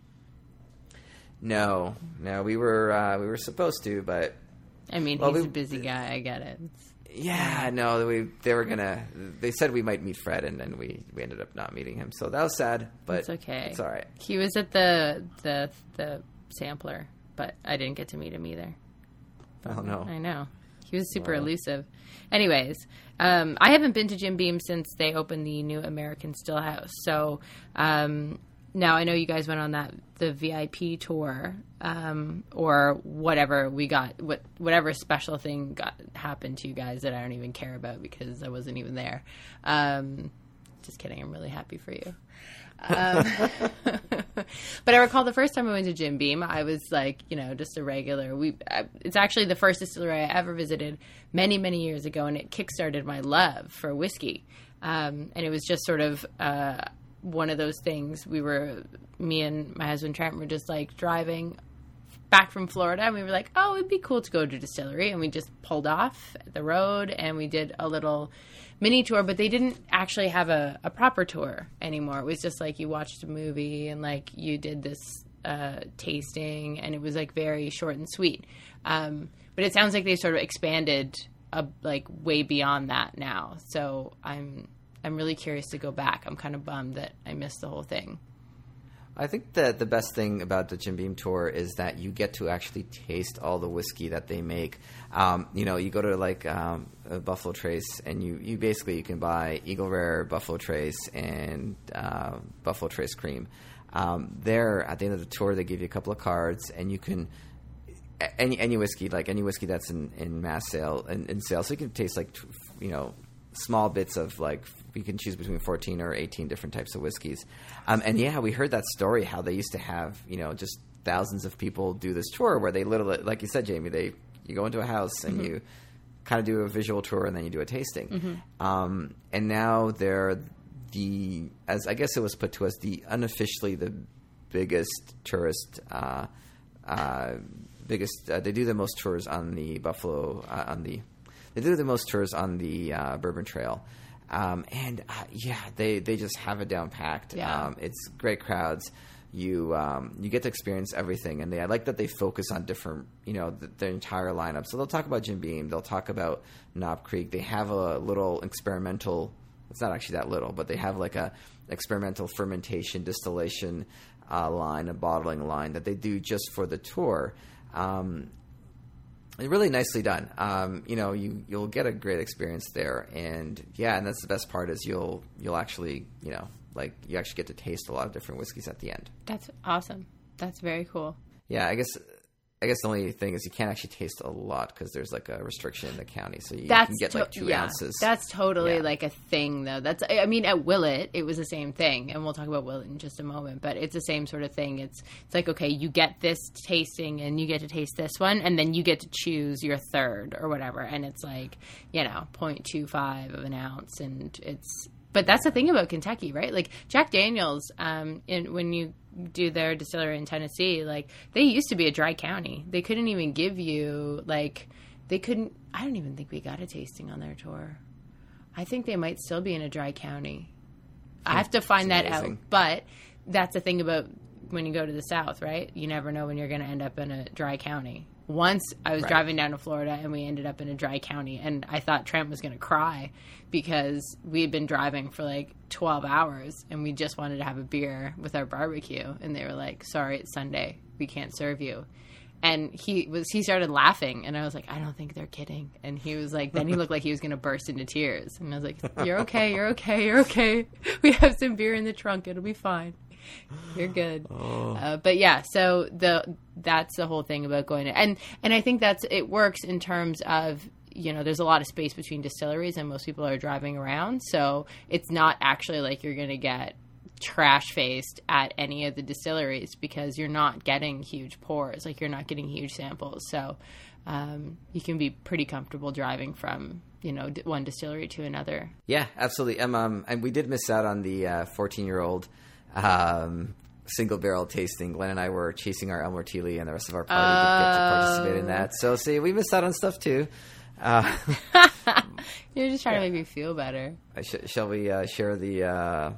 No, no, we were uh, we were supposed to, but I mean, Well, he's we- a busy guy. I get it. Yeah, no, we they were gonna. They said we might meet Fred, and then we we ended up not meeting him. So that was sad, but It's okay. It's all right. He was at the the the sampler, but I didn't get to meet him either. Oh no, I know. He was super Wow. elusive. Anyways, um, I haven't been to Jim Beam since they opened the new American Stillhouse. So um, now I know you guys went on that the VIP tour um, or whatever we got, what whatever special thing got happened to you guys that I don't even care about because I wasn't even there. Um, just kidding. I'm really happy for you. Um, but I recall the first time I went to Jim Beam, I was like, you know, just a regular. We, it's actually the first distillery I ever visited many, many years ago, and it kickstarted my love for whiskey. Um, and it was just sort of uh, one of those things. We were, me and my husband Trent were just like driving back from Florida, and we were like, oh, it'd be cool to go to a distillery, and we just pulled off the road, and we did a little mini tour, but they didn't actually have a, a proper tour anymore. It was just like you watched a movie and like you did this uh, tasting, and it was like very short and sweet. Um, but it sounds like they sort of expanded uh, like way beyond that now. So I'm I'm really curious to go back. I'm kind of bummed that I missed the whole thing. I think that the best thing about the Jim Beam tour is that you get to actually taste all the whiskey that they make. Um, you know, you go to like um, Buffalo Trace, and you, you basically you can buy Eagle Rare, Buffalo Trace, and uh, Buffalo Trace Cream. Um, there, at the end of the tour, they give you a couple of cards, and you can any any whiskey like any whiskey that's in, in mass sale in, in sale, so you can taste like you know small bits of like you can choose between 14 or 18 different types of whiskeys. Um, and yeah, we heard that story how they used to have you know just thousands of people do this tour where they literally, like you said, Jamie, they you go into a house and you kind of do a visual tour and then you do a tasting. Um, and now they're the as I guess it was put to us the unofficially the biggest tourist. Uh, uh, biggest uh, they do the most tours on the Buffalo uh, on the they do the most tours on the uh, Bourbon Trail. Um, and uh, yeah, they, they just have it down packed. Yeah. Um, it's great crowds. You um, you get to experience everything, and they I like that they focus on different you know the, their entire lineup. So they'll talk about Jim Beam, they'll talk about Knob Creek. They have a little experimental. It's not actually that little, but they have like a experimental fermentation distillation uh, line, a bottling line that they do just for the tour. Um, really nicely done. Um, you know, you you'll get a great experience there, and yeah, and that's the best part is you'll you'll actually you know like you actually get to taste a lot of different whiskeys at the end. That's awesome. That's very cool. Yeah, I guess I guess the only thing is you can't actually taste a lot because there's like a restriction in the county, so you That's can get to- like two yeah, ounces. That's totally Yeah. like a thing, though. That's I I mean, at Willet, it was the same thing, and we'll talk about Willet in just a moment. But it's the same sort of thing. It's it's like okay, you get this tasting, and you get to taste this one, and then you get to choose your third or whatever, and it's like you know 0.25 of an ounce, and it's. But that's the thing about Kentucky, right? Like Jack Daniels, um, in, when you do their distillery in Tennessee, like they used to be a dry county. They couldn't even give you like they couldn't. I don't even think we got a tasting on their tour. I think they might still be in a dry county. I have to find that out. But that's the thing about when you go to the South, right? You never know when you're going to end up in a dry county. Once I was Right. driving down to Florida and we ended up in a dry county, and I thought Trent was going to cry because we had been driving for like 12 hours and we just wanted to have a beer with our barbecue. And they were like, sorry, it's Sunday. We can't serve you and he was he started laughing and i was like i don't think they're kidding and he was like then he looked like he was going to burst into tears and i was like you're okay you're okay you're okay we have some beer in the trunk it'll be fine you're good. Uh, but yeah so the that's the whole thing about going to, and and i think that's it works in terms of you know there's a lot of space between distilleries and most people are driving around. So it's not actually like you're going to get trash faced at any of the distilleries because you're not getting huge pours. Like you're not getting huge samples. So um, you can be pretty comfortable driving from you know d- one distillery to another. Yeah, absolutely. Um, um, and we did miss out on the 14 year old um, single barrel tasting. Glenn and I were chasing our Elmer T. Lee, and the rest of our party didn't get to participate in that. So, see, we missed out on stuff too. Uh, you're just trying to make me feel better sh- shall we uh, share the uh,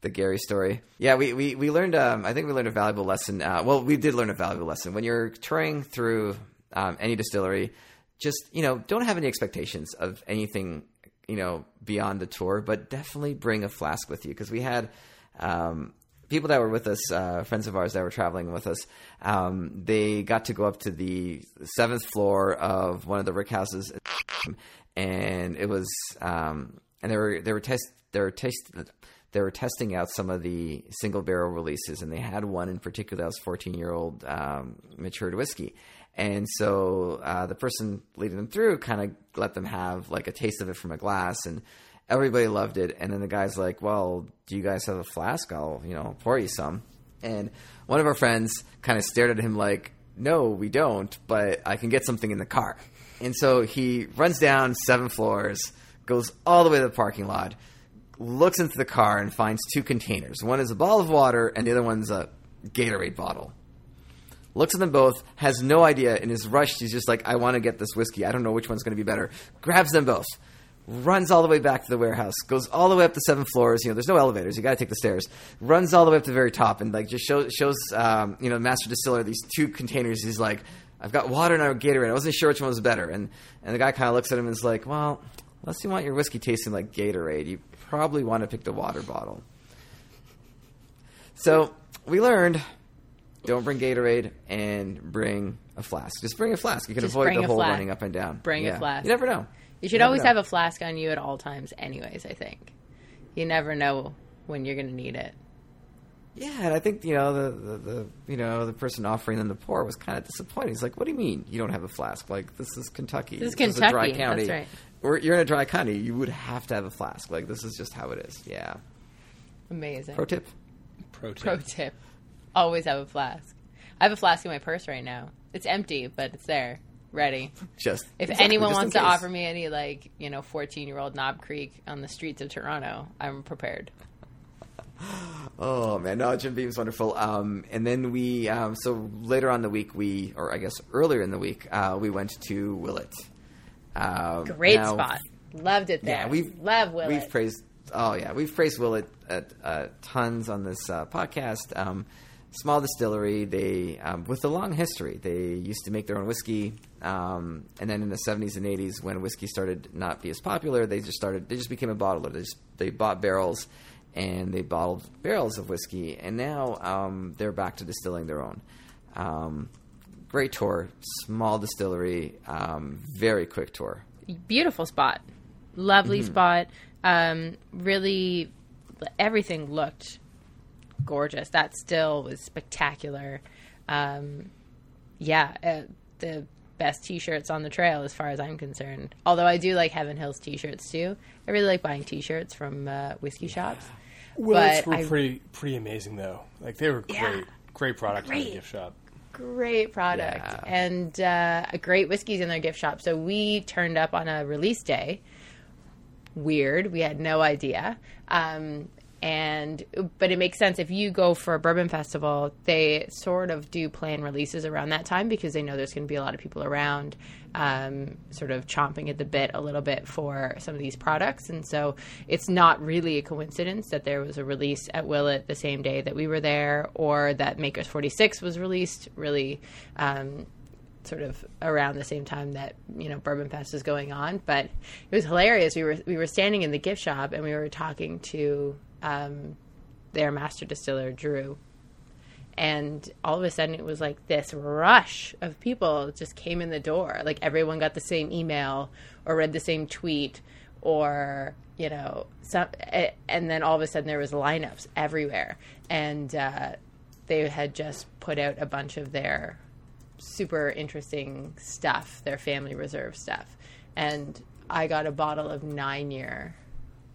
the Gary story? Yeah, we we, we learned. Um, I think we learned a valuable lesson. Uh, well, we did learn a valuable lesson when you're touring through um, any distillery. Just you know, don't have any expectations of anything you know beyond the tour, but definitely bring a flask with you because we had. Um, People that were with us, uh, friends of ours that were traveling with us, um, they got to go up to the seventh floor of one of the rick houses. And it was um, and they were they were test they were test they were testing out some of the single barrel releases, and they had one in particular that was fourteen year old um, matured whiskey. And so uh, the person leading them through kind of let them have like a taste of it from a glass, and everybody loved it. And then the guy's like, "Well, do you guys have a flask? I'll you know pour you some." And one of our friends kind of stared at him like, "No, we don't, but I can get something in the car." And so he runs down seven floors, goes all the way to the parking lot, looks into the car, and finds two containers. One is a bottle of water, and the other one's a Gatorade bottle. Looks at them both, has no idea, and is rushed. He's just like, I want to get this whiskey. I don't know which one's going to be better. Grabs them both, runs all the way back to the warehouse, goes all the way up the seven floors. You know, there's no elevators. You got to take the stairs. Runs all the way up to the very top, and like just shows shows um, you know master distiller these two containers. He's like, I've got water and I've got Gatorade. I wasn't sure which one was better. And and the guy kind of looks at him and is like, Well, unless you want your whiskey tasting like Gatorade, you probably want to pick the water bottle. So we learned don't bring Gatorade and bring a flask. Just bring a flask. You can Just avoid the whole flask. running up and down. Bring a flask. You never know. You should never always know. have a flask on you at all times anyways i think you never know when you're going to need it Yeah, and I think you know the, the, the you know the person offering them the pour was kind of disappointed. He's like, "What do you mean you don't have a flask? Like this is Kentucky. This is a dry Kentucky, county. that's right. or you're in a dry county, you would have to have a flask. Like this is just how it is. Yeah. Amazing. Pro tip. Pro tip. Pro tip: Always have a flask. I have a flask in my purse right now. It's empty, but it's there, ready. Just If exactly, anyone just wants to offer me any like you know fourteen year old Knob Creek on the streets of Toronto, I'm prepared. Oh man, no, Jim Beam's wonderful. Um, and then we, um, so later on the week, we, or I guess earlier in the week, uh, we went to Willet. Um, Great now- spot. Loved it there. Yeah, we've love Willet. We've praised. Oh yeah, we've praised Willet at uh, tons on this uh, podcast. Small distillery. They um, with a long history. They used to make their own whiskey, um, and then in the seventies and eighties, when whiskey started not be as popular, they just started. They just became a bottler. They just they bought barrels, and they bottled barrels of whiskey, and now um, they're back to distilling their own. Um, great tour, small distillery, um, very quick tour. beautiful spot lovely Mm-hmm. spot um really everything looked gorgeous that still was spectacular um yeah uh, the best t-shirts on the trail as far as i'm concerned although i do like heaven hills t-shirts too i really like buying t-shirts from uh, whiskey shops Willets were I- pretty pretty amazing though. Like they were great, Yeah. great product in Great. the gift shop. great product Yeah. and uh, a great whiskeys in their gift shop. So we turned up on a release day. Weird. We had no idea. Um, and but it makes sense if you go for a bourbon festival, they sort of do plan releases around that time because they know there's going to be a lot of people around, um, sort of chomping at the bit a little bit for some of these products. And so it's not really a coincidence that there was a release at Willet the same day that we were there, or that Makers 46 was released. Really. Um, sort of around the same time that you know Bourbon Fest was going on. But it was hilarious. We were we were standing in the gift shop and we were talking to um, their master distiller Drew, and all of a sudden it was like this rush of people just came in the door. Like everyone got the same email or read the same tweet or you know some, and then all of a sudden there was lineups everywhere and uh, they had just put out a bunch of their super interesting stuff, their family reserve stuff. And I got a bottle of nine year,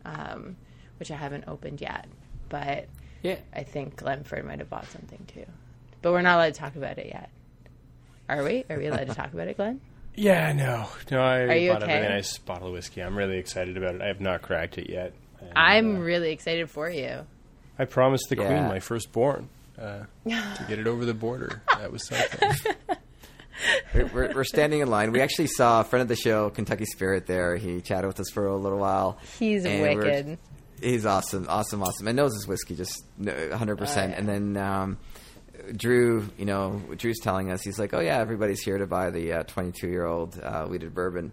um, which I haven't opened yet. But Yeah. I think Glenford might have bought something too. But we're not allowed to talk about it yet. Are we? Are we allowed to talk about it, Glenn? Yeah, no, no. I Are you bought a okay? really nice bottle of whiskey. I'm really excited about it. I have not cracked it yet. And, I'm uh, really excited for you. I promised the Yeah. queen, my firstborn, uh, to get it over the border. That was something. We're, we're, we're standing in line. We actually saw a friend of the show, Kentucky Spirit, there. He chatted with us for a little while. He's wicked. He's awesome, awesome, awesome, and knows his whiskey just no- 100%. Oh, yeah. And then um, Drew, you know, Drew's telling us, he's like, oh, yeah, everybody's here to buy the 22 year old uh, wheated bourbon.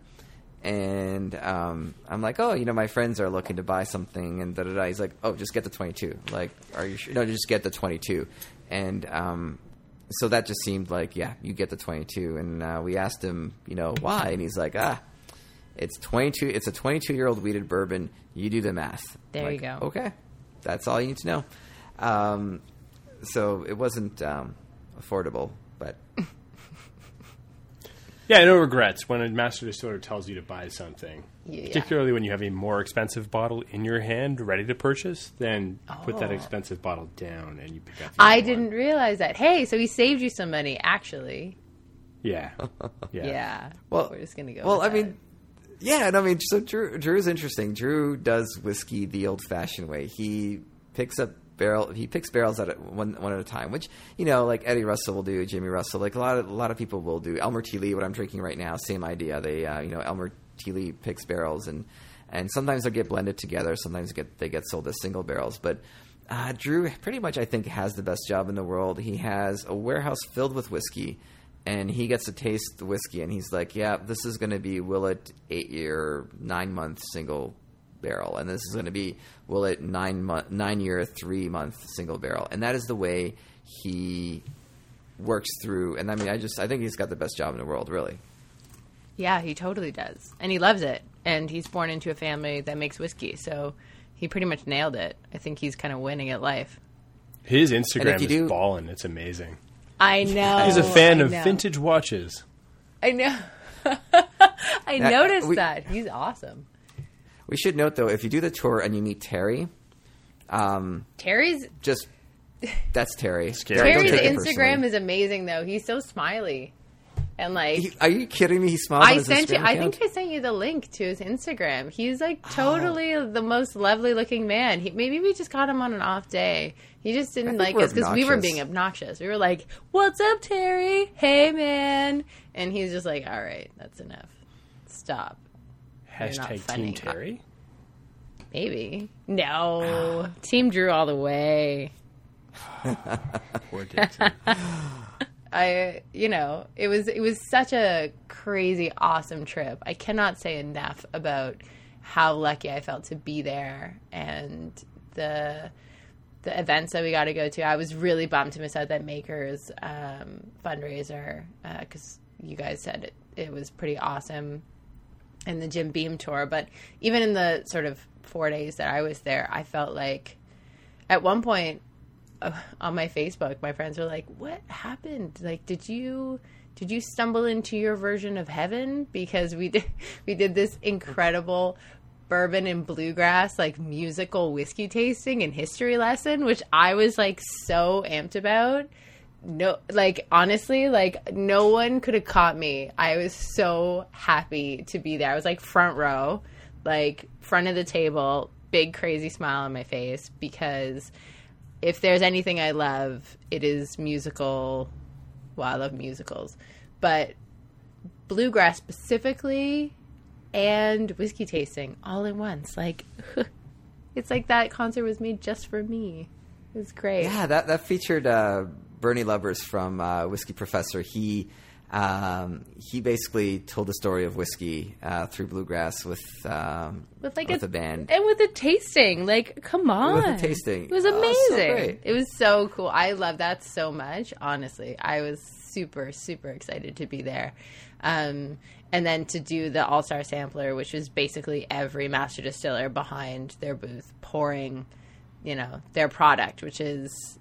And um, I'm like, oh, you know, my friends are looking to buy something, and da da da. He's like, oh, just get the 22. Like, are you sure? No, just get the 22. And um, so that just seemed like, yeah, you get the 22. And uh, we asked him, you know, why? And he's like, ah, it's 22. It's a 22 year old wheated bourbon. You do the math. There you go. Okay, that's all you need to know. Um, so it wasn't um, affordable, but yeah, no regrets when a master distiller tells you to buy something. Yeah. Particularly when you have a more expensive bottle in your hand, ready to purchase, then put that Oh. expensive bottle down and you pick up. The I other didn't realize that. Hey, so he saved you some money, actually. Yeah. Yeah. Yeah. Well, we're just gonna go. Well, with I that. mean, yeah, and I mean, so Drew, Drew's interesting. Drew does whiskey the old-fashioned way. He picks up barrel. He picks barrels at one one at a time, which you know, like Eddie Russell will do, Jimmy Russell, like a lot of a lot of people will do. Elmer T. Lee, what I'm drinking right now, same idea. They, uh, you know, Elmer T. Lee picks barrels, and and sometimes they get blended together. Sometimes get they get sold as single barrels, but. Uh, Drew pretty much, I think, has the best job in the world. He has a warehouse filled with whiskey, and he gets to taste the whiskey, and he's like, "Yeah, this is going to be Willet eight year, nine month single barrel, and this is going to be Willet nine month, nine year, three month single barrel," and that is the way he works through. And I mean, I just, I think he's got the best job in the world, really. Yeah, he totally does. And he loves it. And he's born into a family that makes whiskey. So he pretty much nailed it. I think he's kind of winning at life. His Instagram is do- balling. It's amazing. I know. He's a fan I of know. vintage watches. I know. I Uh, noticed we- that. He's awesome. We should note though, if you do the tour and you meet Terry, um, Terry's just that's Terry. Scary. Terry's Instagram personally. is amazing though. He's so smiley. And like He- are you kidding me? He smiles. I his sent you Instagram I think I sent you the link to his Instagram. He's like oh. totally the most lovely looking man. He, maybe we just caught him on an off day. He just didn't like us because we were being obnoxious. We were like, "What's up, Terry? Hey, man!" And he's just like, "All right, that's enough. Stop." not Hashtag funny. Team Terry. Maybe no. Team Drew all the way. Poor Dixon. I, you know, it was it was such a crazy, awesome trip. I cannot say enough about how lucky I felt to be there and the the events that we got to go to. I was really bummed to miss out that Makers um, fundraiser because you guys said it, it was pretty awesome and the Jim Beam tour. But even in the sort of four days that I was there, I felt like at one point uh, on my Facebook, my friends were like, "What happened? Like, did you did you stumble into your version of heaven? Because we did we did this incredible." bourbon and bluegrass like musical whiskey tasting and history lesson which i was like so amped about no like honestly like no one could have caught me i was so happy to be there i was like front row like front of the table big crazy smile on my face because if there's anything i love it is musical well i love musicals but bluegrass specifically and whiskey tasting all in once like it's like that concert was made just for me it was great Yeah, that that featured uh, Bernie Lubbers from uh, Whiskey Professor. He um, he basically told the story of whiskey uh, through bluegrass with um, with like with a, a band. and with the tasting like come on With the tasting. it was Oh, so amazing. it was so cool. I love that so much honestly. I was super super excited to be there. Um, and then to do the all-star sampler which was basically every master distiller behind their booth pouring you know their product which is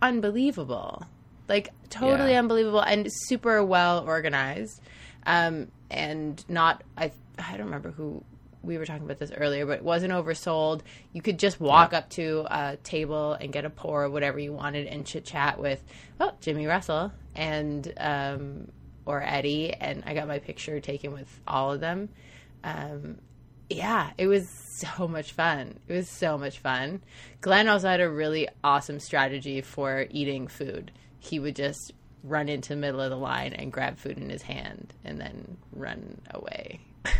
unbelievable like totally Yeah. unbelievable and super well organized um and not i i don't remember who we were talking about this earlier but it wasn't oversold you could just walk up to a table and get a pour of whatever you wanted and chit chat with oh jimmy russell and um or eddie and i got my picture taken with all of them um yeah, it was so much fun. It was so much fun. Glenn also had a really awesome strategy for eating food. He would just run into the middle of the line and grab food in his hand and then run away.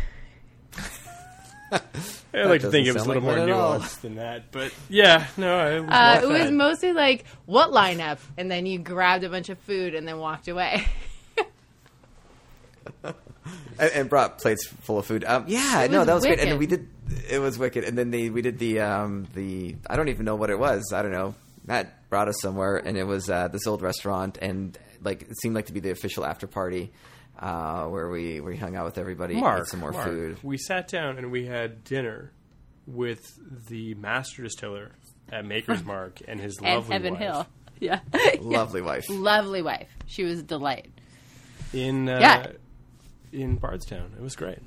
I like to think it was a little like more that at all. nuanced than that, but yeah, no, it was, Uh, it was fed. mostly like, what lineup? And then you grabbed a bunch of food and then walked away. and, and brought plates full of food. Um, yeah, no, that was great. And then we did. It was wicked. And then they we did the um, the I don't even know what it was. I don't know. Matt brought us somewhere, and it was uh, this old restaurant, and like it seemed like to be the official after party uh, where we we hung out with everybody, Mark, ate some more Mark, food. We sat down and we had dinner with the master distiller at Maker's Mark and his and lovely Heaven wife Hill. Yeah. Lovely wife. Lovely wife. She was a delight. in uh, Yeah. in Bardstown. It was great.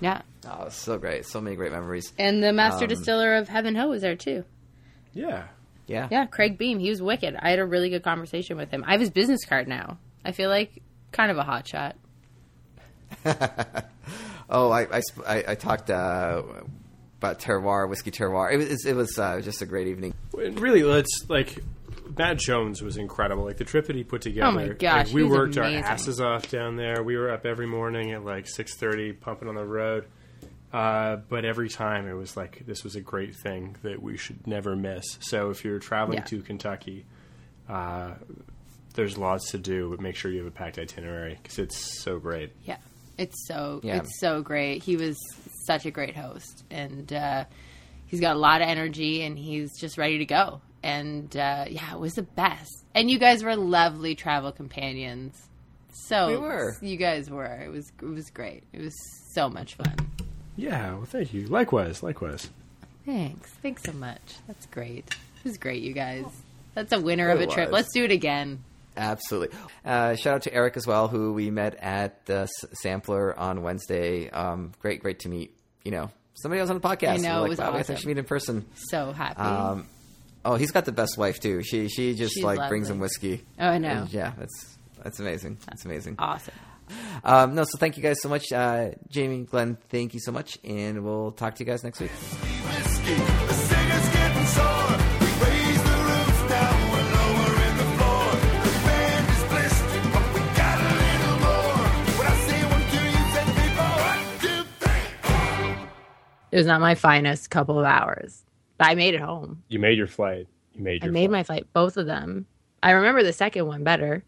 Yeah. Oh, it was so great. So many great memories. And the master Um, distiller of Heaven Hill was there too. Yeah, Yeah. Yeah, Craig Beam. He was wicked. I had a really good conversation with him. I have his business card now. I feel like kind of a hot shot. Oh, I I, I, I talked uh, about terroir, whiskey terroir. It was it was uh, just a great evening. Really, let's like Matt Jones was incredible. Like the trip that he put together. Oh my gosh, like, we worked amazing. our asses off down there. We were up every morning at like six thirty, pumping on the road. Uh, but every time it was like this was a great thing that we should never miss. So if you're traveling Yeah. to Kentucky, uh, there's lots to do, but make sure you have a packed itinerary because it's so great. Yeah, it's so Yeah. it's so great. He was such a great host, and uh, he's got a lot of energy, and he's just ready to go. And uh, yeah, it was the best. And you guys were lovely travel companions. So We were. You guys were. It was it was great. It was so much fun. Yeah, well, thank you. Likewise, likewise. Thanks. Thanks so much. That's great. It was great, you guys. That's a winner of a It trip. Let's do it again. Absolutely. Uh, shout out to Eric as well, who we met at the S- Sampler on Wednesday. Um, great, great to meet. You know, somebody else on the podcast. I know, We're it was wow, we have to awesome. meet in person. So happy. Um, oh, he's got the best wife too. She she just She's like brings him whiskey. Oh, I know. And yeah, that's that's amazing. That's amazing. awesome. Um, no, so thank you guys so much, uh, Jamie, Glenn. Thank you so much, and we'll talk to you guys next week. whiskey. The singer's getting sore. We raise the roof now, we're lower in the floor. The band is blistered, but we got a little more. When I say one, two, you say three, four, one, two, three. It was not my finest couple of hours, but I made it home. You made your flight. You made Your I made flight. my flight, both of them. I remember the second one better.